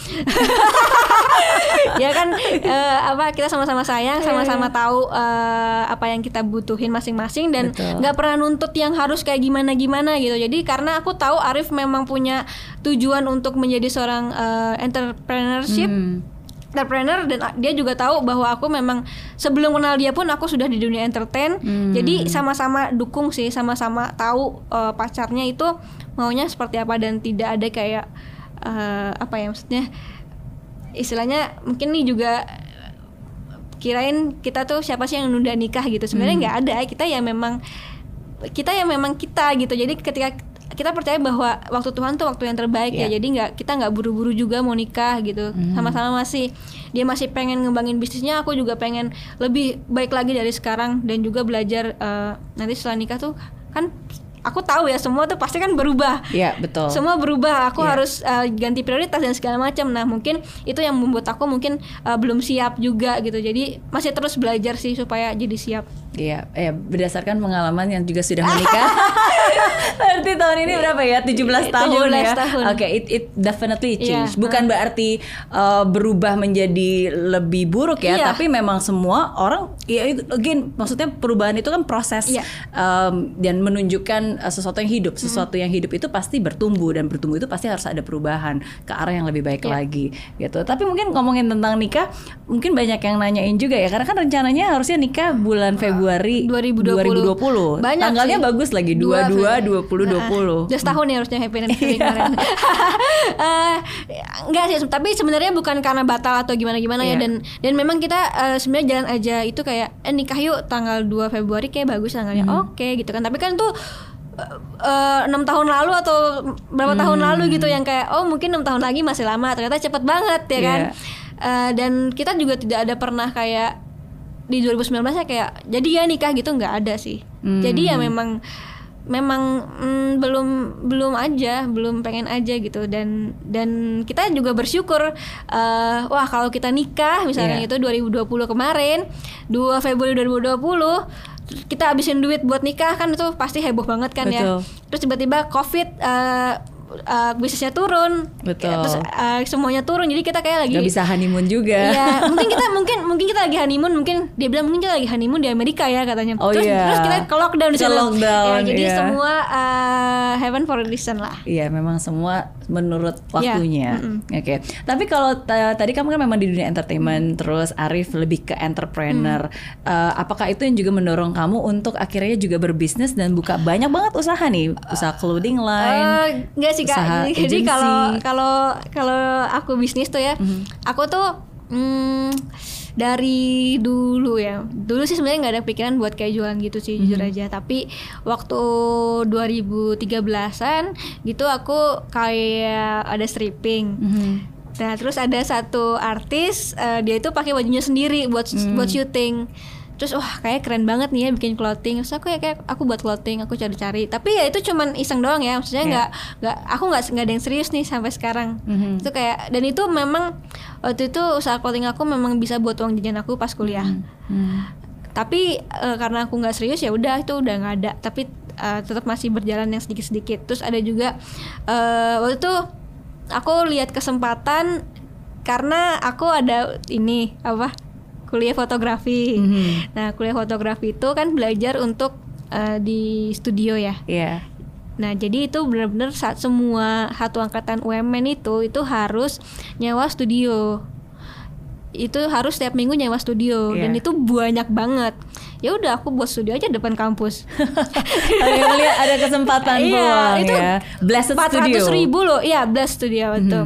Ya kan eh, apa kita sama-sama sayang sama-sama tahu eh, apa yang kita butuhin masing-masing dan nggak pernah nuntut yang harus kayak gimana gimana gitu. Jadi karena aku tahu Arif memang punya tujuan untuk menjadi seorang eh, entrepreneurship Hmm. Entrepreneur dan dia juga tahu bahwa aku memang sebelum kenal dia pun aku sudah di dunia entertain Hmm. jadi sama-sama dukung sih sama-sama tahu eh, pacarnya itu maunya seperti apa dan tidak ada kayak eh, apa ya maksudnya istilahnya mungkin nih juga kirain kita tuh siapa sih yang nunda nikah gitu sebenarnya Hmm. nggak ada kita ya memang kita yang memang kita gitu jadi ketika kita percaya bahwa waktu Tuhan tuh waktu yang terbaik Iya. ya jadi nggak kita nggak buru-buru juga mau nikah gitu Hmm. sama-sama masih dia masih pengen ngembangin bisnisnya aku juga pengen lebih baik lagi dari sekarang dan juga belajar eh, nanti setelah nikah tuh kan aku tahu ya semua tuh pasti kan berubah Iya, betul. semua berubah aku Iya. harus uh, ganti prioritas dan segala macam nah mungkin itu yang membuat aku mungkin uh, belum siap juga gitu jadi masih terus belajar sih supaya jadi siap Iya, eh, berdasarkan pengalaman yang juga sudah menikah. <laughs> Berarti tahun ini berapa ya? 17 tahun 17 ya. tahun. Oke, it it definitely Iya, change. Bukan berarti uh, berubah menjadi lebih buruk ya, Iya. tapi memang semua orang ya again maksudnya perubahan itu kan proses Iya. um, dan menunjukkan uh, sesuatu yang hidup. Sesuatu yang hidup itu pasti bertumbuh dan bertumbuh itu pasti harus ada perubahan ke arah yang lebih baik Iya. lagi gitu. Tapi mungkin ngomongin tentang nikah, mungkin banyak yang nanyain juga ya karena kan rencananya harusnya nikah bulan Februari 2020. 2020. Banyak Tanggalnya sih. bagus lagi Dua 22 20 20. Just tahun ya harusnya happy anniversary Iya. kemarin. <laughs> Eh, enggak sih, tapi sebenarnya bukan karena batal atau gimana-gimana ya Iya. dan dan memang kita eh, sebenarnya jalan aja itu kayak eh nikah yuk tanggal 2 Februari kayak bagus tanggalnya. Hmm. Oke gitu kan. Tapi kan tuh eh, enam tahun lalu atau berapa tahun Hmm. lalu gitu yang kayak oh mungkin enam tahun lagi masih lama ternyata cepet banget ya kan Iya. Eh, dan kita juga tidak ada pernah kayak di 2019 ya kayak jadi ya nikah gitu nggak ada sih Hmm. jadi ya memang memang mm, belum belum aja belum pengen aja gitu dan dan kita juga bersyukur eh, wah kalau kita nikah misalnya Iya. itu 2020 kemarin 2 Februari 2020 kita habisin duit buat nikah kan itu pasti heboh banget kan Betul. ya terus tiba-tiba covid eh, eh, bisnisnya turun Betul. terus eh, semuanya turun jadi kita kayak lagi Gak bisa honeymoon juga. Iya, <laughs> mungkin kita mungkin mungkin kita lagi honeymoon, mungkin dia bilang mungkin kita lagi honeymoon di Amerika ya katanya. Oh, terus, iya. terus kita ke lockdown di lockdown, Ya, jadi iya. semua uh, heaven for a reason lah. Iya, memang semua menurut Iya, waktunya. mm-mm. Oke. Tapi kalau ta- tadi kamu kan memang di dunia entertainment, terus Arif lebih ke entrepreneur. Mm. Eh, apakah itu yang juga mendorong kamu untuk akhirnya juga berbisnis dan buka banyak banget usaha nih, usaha clothing line? Enggak sih kak. usaha Jadi- agency. kalau kalau kalau aku bisnis tuh ya, Mm-hmm. aku tuh hmm, dari dulu ya. Dulu sih sebenarnya nggak ada pikiran buat kayak jualan gitu sih jujur Mm-hmm. aja. Tapi waktu 2013-an gitu aku kayak ada stripping. Mhm. Nah terus ada satu artis eh, dia itu pakai bajunya sendiri buat Hmm. buat syuting. Terus wah kayak keren banget nih ya bikin clothing. Terus aku ya kayak aku buat clothing, aku cari-cari. Tapi ya itu cuman iseng doang ya. Maksudnya Iya. nggak nggak aku nggak nggak ada yang serius nih sampai sekarang. Mhm. Itu kayak dan itu memang waktu itu usaha clothing aku memang bisa buat uang jajan aku pas kuliah. Hmm. Tapi eh, karena aku nggak serius ya udah itu udah nggak ada. Tapi eh, tetap masih berjalan yang sedikit-sedikit. Terus ada juga eh, waktu itu aku lihat kesempatan karena aku ada ini apa kuliah fotografi. Mhm. Nah kuliah fotografi itu kan belajar untuk eh, di studio ya. Iya. Nah, jadi itu benar-benar saat semua satu angkatan UMN itu itu harus nyewa studio. Itu harus setiap minggu nyewa studio dan Iya. itu banyak banget. Ya udah aku buat studio aja depan kampus. <laughs> Ada ada kesempatan Iya, itu ya. Blessed 400 Studio. Ribu loh, iya Blast Studio itu.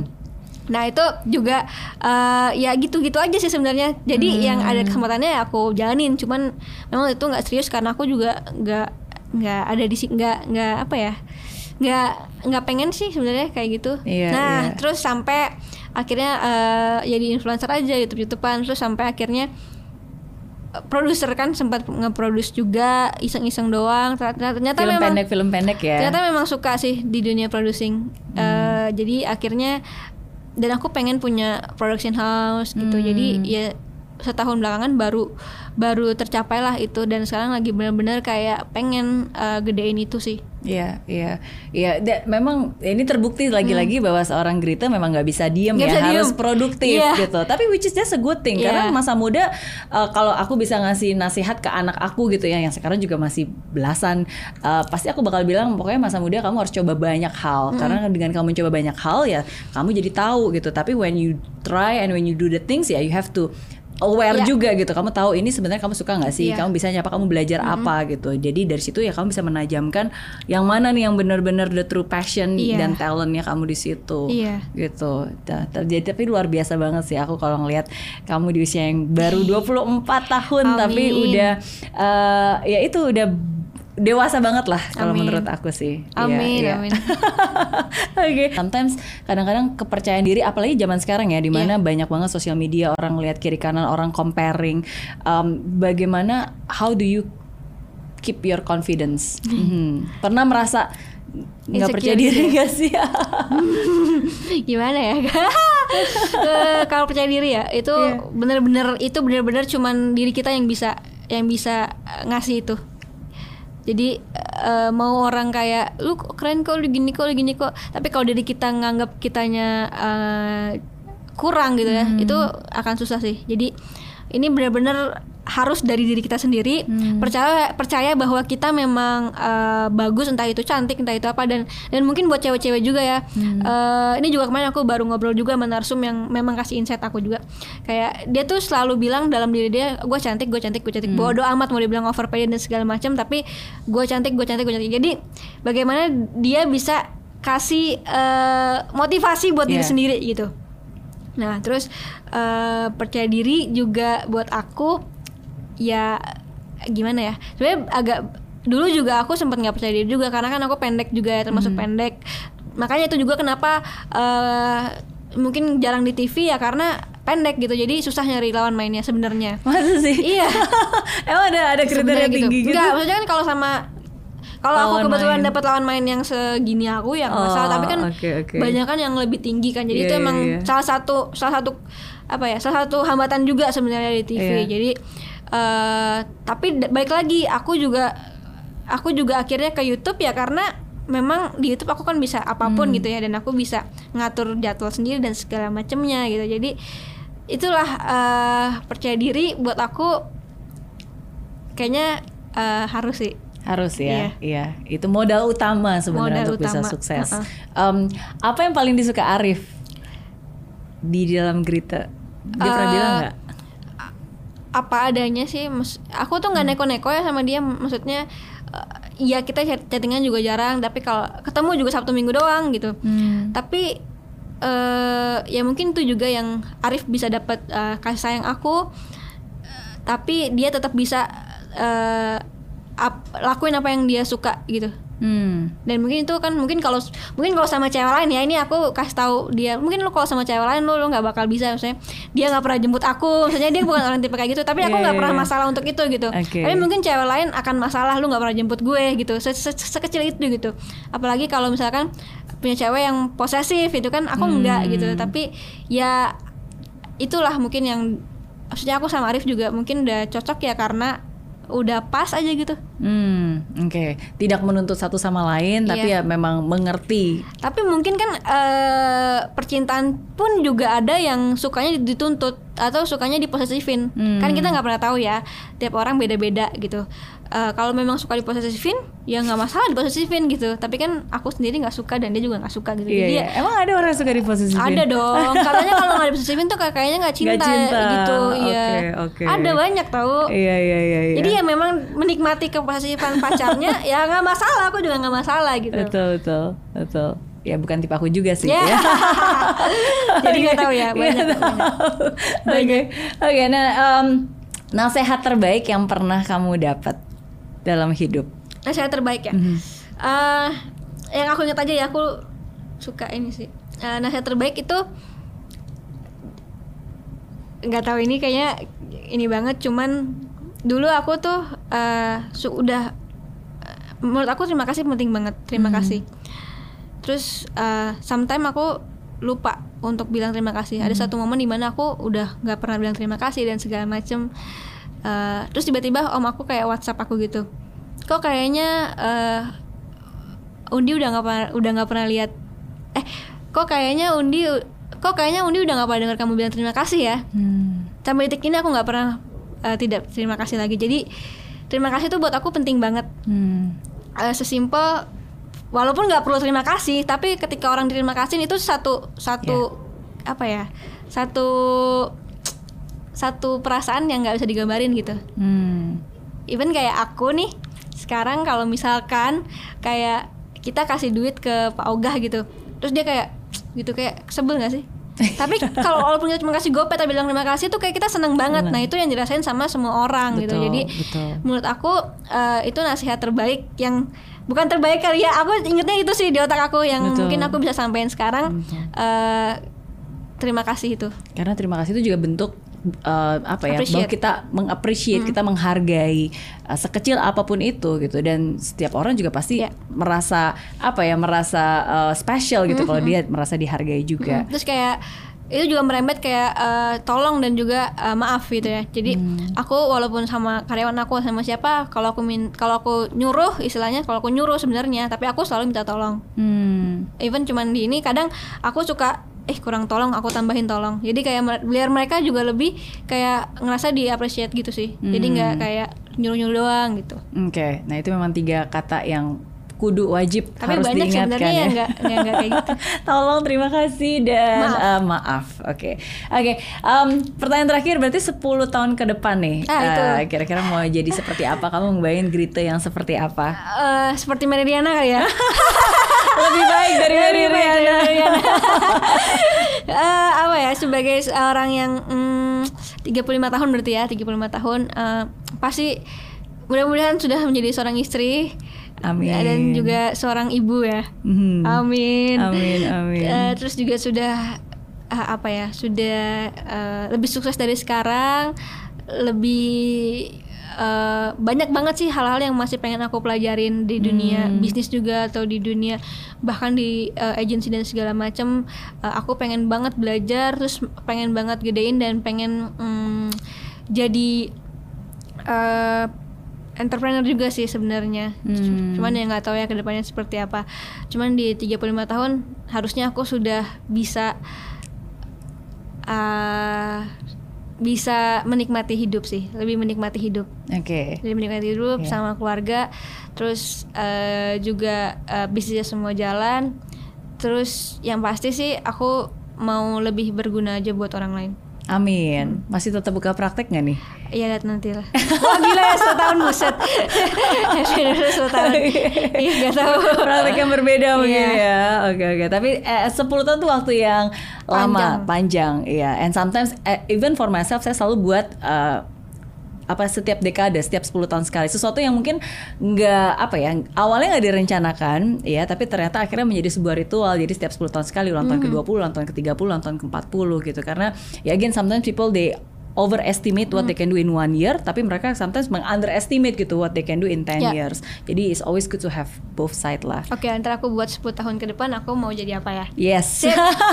Nah itu juga eh, ya gitu-gitu aja sih sebenarnya. Jadi yang ada Hmm. kesempatannya ya aku jalanin. Cuman memang itu nggak serius karena aku juga nggak nggak ada di nggak nggak apa ya nggak nggak pengen sih sebenarnya kayak gitu. Iya, nah iya. terus sampai akhirnya eh, jadi influencer aja YouTube YouTubean terus sampai akhirnya eh, produser kan sempat nge-produce juga iseng-iseng doang ternyata, ternyata Film memang pendek, film pendek ya. ternyata memang suka sih di dunia producing Eh, jadi akhirnya dan aku pengen punya production house gitu. Jadi ya setahun belakangan baru baru tercapai lah itu dan sekarang lagi benar-benar kayak pengen eh, gedein itu sih Iya, iya, iya. Memang ini terbukti lagi-lagi bahwa seorang Grita memang nggak bisa diem Hmm. Nggak ya, bisa harus diem. produktif Iya. gitu. Tapi which is just a good thing karena Iya. masa muda uh, kalau aku bisa ngasih nasihat ke anak aku gitu ya, yang sekarang juga masih belasan, uh, pasti aku bakal bilang pokoknya masa muda kamu harus coba banyak hal Hmm. karena dengan kamu coba banyak hal ya kamu jadi tahu gitu. Tapi when you try and when you do the things ya you have to aware Iya. juga gitu kamu tahu ini sebenarnya kamu suka nggak sih Iya. kamu bisa apa kamu belajar apa gitu jadi dari situ ya kamu bisa menajamkan yang mana nih yang benar-benar the true passion Iya. dan talentnya kamu di situ Iya. gitu Ta- ta- jadi tapi luar biasa banget sih aku kalau ngelihat kamu di usia yang baru 24 tahun tapi Amin. udah eh, ya itu udah dewasa banget lah kalau menurut aku sih Iya, Amin, iya. amin. <laughs> Oke. Sometimes kadang-kadang kepercayaan diri apalagi zaman sekarang ya di Iya. mana banyak banget sosial media orang lihat kiri kanan orang comparing Um, bagaimana how do you keep your confidence? Mhm. <laughs> Pernah merasa nggak percaya diri ya? gak sih? <laughs> gimana ya Eh, kalau percaya diri ya itu Iya. bener-bener itu bener-bener cuman diri kita yang bisa yang bisa ngasih itu jadi eh, mau orang kayak lu keren kok lu gini kok lu gini kok. Tapi kalau dari kita nganggap kitanya eh, kurang gitu ya itu akan susah sih. Jadi ini benar-benar harus dari diri kita sendiri. Percaya percaya bahwa kita memang eh, bagus entah itu cantik entah itu apa dan dan mungkin buat cewek-cewek juga ya. Eh, ini juga kemarin aku baru ngobrol juga sama narsum yang memang kasih insight aku juga. Kayak dia tuh selalu bilang dalam diri dia gue cantik gue cantik gue cantik. Bodoh amat mau dibilang overpaid dan segala macam tapi gue cantik gue cantik gue cantik. Jadi bagaimana dia bisa kasih eh, motivasi buat diri Yeah. sendiri gitu Nah, terus eh, percaya diri juga buat aku ya gimana ya? Sebenarnya agak dulu juga aku sempat nggak percaya diri juga karena kan aku pendek juga ya, termasuk pendek. Makanya itu juga kenapa eh, mungkin jarang di TV ya karena pendek gitu. Jadi susah nyari lawan mainnya sebenarnya. Masa sih? Iya. <laughs> Emang ada ada kriteria Sebenarnya tinggi gitu? Enggak, maksudnya kan kalau sama kalau aku kebetulan dapat lawan main yang segini aku ya nggak Oh, masalah, tapi kan oke, oke. banyak kan yang lebih tinggi kan. Jadi Iya, itu iya, emang iya. salah satu salah satu apa ya? Salah satu hambatan juga sebenarnya di TV. Iya. Jadi eh tapi baik lagi aku juga aku juga akhirnya ke YouTube ya karena memang di YouTube aku kan bisa apa pun Hmm. gitu ya dan aku bisa ngatur jadwal sendiri dan segala macamnya gitu. Jadi itulah eh, percaya diri buat aku kayaknya eh, harus sih Harus ya, Iya. iya. Itu modal utama sebenarnya Modal untuk bisa utama, sukses. uh-uh. Em, apa yang paling disuka Arif di dalam Grita? Dia pernah Eh, bilang nggak? apa adanya sih aku tuh Hmm. nggak neko-neko ya sama dia maksudnya eh, ya kita chat- chattingan juga jarang tapi kalau ketemu juga sabtu minggu doang gitu Hmm. tapi eh ya mungkin itu juga yang Arif bisa dapat eh, kasih sayang aku eh, tapi dia tetap bisa eh, ap- lakuin apa yang dia suka gitu Hmm. dan mungkin itu kan mungkin kalau mungkin kalau sama cewek lain ya ini aku kasih tahu dia mungkin lu kalau sama cewek lain lu lu nggak bakal bisa misalnya dia nggak pernah jemput aku misalnya dia bukan orang tipe kayak gitu tapi aku Iya, nggak iya, pernah iya. masalah untuk itu gitu Oke. tapi mungkin cewek lain akan masalah lu nggak pernah jemput gue gitu Se- se- sekecil itu gitu apalagi kalau misalkan punya cewek yang posesif itu kan aku enggak Hmm. gitu tapi ya itulah mungkin yang maksudnya aku sama Arif juga mungkin udah cocok ya karena udah pas aja gitu Hmm, oke. Tidak menuntut satu sama lain, tapi ya Iya. memang mengerti. Tapi mungkin kan eh, percintaan pun juga ada yang sukanya dituntut atau sukanya diposesifin. Hmm. Kan kita nggak pernah tahu ya. Tiap orang beda-beda gitu. Eh, kalau memang suka diposesifin, ya nggak masalah diposesifin gitu. Tapi kan aku sendiri nggak suka dan dia juga nggak suka gitu. Iya, Jadi iya. ya Emang ada orang yang suka diposesifin? ada dong. <laughs> Katanya kalau nggak diposesifin tuh kayak- kayaknya nggak cinta, Nggak cinta. gitu. Iya. Oke, oke. Ada banyak tahu. Iya, iya, iya. iya. Jadi ya memang menikmati keposesifan pacarnya <laughs> ya nggak masalah. Aku juga nggak masalah gitu. betul, betul, betul. Ya bukan tipe aku juga sih. Ya. ya. <laughs> Jadi nggak tahu ya Iya, banyak. Oke, oke. Nah, em, nasihat terbaik yang pernah kamu dapat dalam hidup. nasihat terbaik ya Mhm. Eh, yang aku ingat aja ya aku suka ini sih Eh, nasihat terbaik itu nggak tahu ini kayaknya ini banget cuman dulu aku tuh udah eh, menurut aku terima kasih penting banget terima Mhm. kasih terus eh sometimes aku lupa untuk bilang terima kasih ada satu momen di mana aku udah nggak pernah bilang terima kasih dan segala macem Eh, terus tiba-tiba om aku kayak WhatsApp aku gitu kok kayaknya eh Undi udah nggak pernah udah nggak pernah lihat eh kok kayaknya Undi kok kayaknya Undi udah nggak pernah dengar kamu bilang terima kasih ya Hmm. sampai detik ini aku nggak pernah eh, tidak terima kasih lagi jadi terima kasih itu buat aku penting banget Hmm. Eh, sesimpel walaupun nggak perlu terima kasih tapi ketika orang terima kasih itu satu satu apa ya satu satu perasaan yang nggak bisa digambarin gitu Hmm. even kayak aku nih sekarang kalau misalkan kayak kita kasih duit ke Pak Ogah gitu terus dia kayak gitu kayak sebel gak sih <laughs> tapi kalau walaupun kita cuma kasih gopet tapi bilang terima kasih tuh kayak kita seneng banget nah itu yang dirasain sama semua orang gitu Betul, jadi betul. menurut aku eh, itu nasihat terbaik yang bukan terbaik kali ya aku ingetnya itu sih di otak aku yang Betul. mungkin aku bisa sampaikan sekarang Betul. Eh, terima kasih itu Karena terima kasih itu juga bentuk eh, apa ya bahwa kita mengappreciate, kita menghargai eh, sekecil apa pun itu gitu dan setiap orang juga pasti Ya. merasa apa ya merasa eh, special gitu kalau dia merasa dihargai juga. Mm, terus kayak itu juga merembet kayak eh, tolong dan juga eh, maaf gitu ya jadi Hmm. aku walaupun sama karyawan aku sama siapa kalau aku min kalau aku nyuruh istilahnya kalau aku nyuruh sebenarnya tapi aku selalu minta tolong Hmm. even cuman di ini kadang aku suka eh kurang tolong aku tambahin tolong jadi kayak biar mereka juga lebih kayak ngerasa di appreciate gitu sih jadi nggak Hmm. kayak nyuruh nyuruh doang gitu Oke, nah itu memang tiga kata yang kudu wajib tapi harus banyak diingatkan ya. yang nggak yang nggak kayak gitu <laughs> Tolong, terima kasih dan Maaf. maaf. Oke, oke. em, pertanyaan terakhir berarti 10 tahun ke depan nih. Ah, itu. Eh, kira-kira mau jadi seperti apa? Kamu ngebayangin Grita yang seperti apa? Eh, seperti Meridiana kali ya <laughs> Lebih baik dari dari Riana. <laughs> Eh, apa ya sebagai seorang yang mm, 35 tahun berarti ya 35 tahun eh, pasti mudah-mudahan sudah menjadi seorang istri Amin. dan juga seorang ibu ya Mhm. amin Amin, amin. Eh, terus juga sudah eh, apa ya sudah eh, lebih sukses dari sekarang lebih eh, banyak banget sih hal-hal yang masih pengen aku pelajarin di dunia Hmm. bisnis juga atau di dunia bahkan di eh, agensi dan segala macam Eh, aku pengen banget belajar terus pengen banget gedein dan pengen mm, jadi eh, entrepreneur juga sih sebenarnya Hmm. cuman ya nggak tahu ya ke depannya seperti apa cuman di 35 tahun harusnya aku sudah bisa uh, bisa menikmati hidup sih lebih menikmati hidup Oke. lebih menikmati hidup Iya. sama keluarga terus uh, juga uh, bisnisnya semua jalan terus yang pasti sih aku mau lebih berguna aja buat orang lain Amin. Masih tetap buka praktek nggak nih? Iya lihat nanti lah. <laughs> Wah gila ya 10 tahun buset. <laughs> Bener 10 tahun. <laughs> Iya gak tahu. praktek yang berbeda mungkin Iya. ya. Oke oke. Tapi eh, 10 tahun tuh waktu yang lama, Panjang. iya. And sometimes eh, even for myself saya selalu buat eh, apa setiap dekade, setiap 10 tahun sekali. Sesuatu yang mungkin nggak apa ya, awalnya nggak direncanakan, ya, tapi ternyata akhirnya menjadi sebuah ritual. Jadi setiap 10 tahun sekali, ulang tahun ke-20, ulang tahun ke-30, ulang tahun ke-40 gitu. Karena ya again sometimes people they overestimate what they can do in one year, tapi mereka sometimes meng-underestimate gitu what they can do in 10 Ya. years. Jadi it's always good to have both side lah. Oke, ntar aku buat 10 tahun ke depan aku mau jadi apa ya? Yes.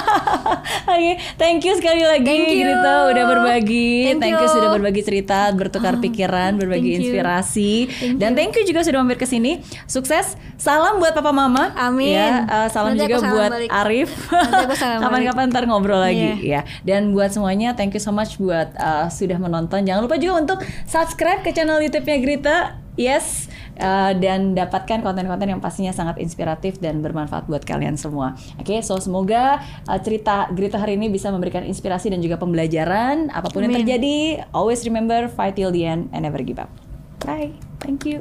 <laughs> Oke, thank you sekali lagi Thank you. Grita udah berbagi. Thank you you. sudah berbagi cerita, bertukar pikiran, berbagi thank inspirasi. Thank Dan you. thank you juga sudah mampir ke sini. Sukses. Salam buat papa mama. Amin. Ya, uh, salam Nanti juga salam buat balik. Arif. <laughs> Kapan-kapan ntar ngobrol lagi Iya. ya. Dan buat semuanya thank you so much buat uh, sudah menonton. Jangan lupa juga untuk subscribe ke channel YouTube-nya Grita. Yes, uh, dan dapatkan konten-konten yang pastinya sangat inspiratif dan bermanfaat buat kalian semua. Oke, so semoga uh, cerita Grita hari ini bisa memberikan inspirasi dan juga pembelajaran. Apa pun yang Amin. terjadi, always remember fight till the end and never give up. Bye, thank you.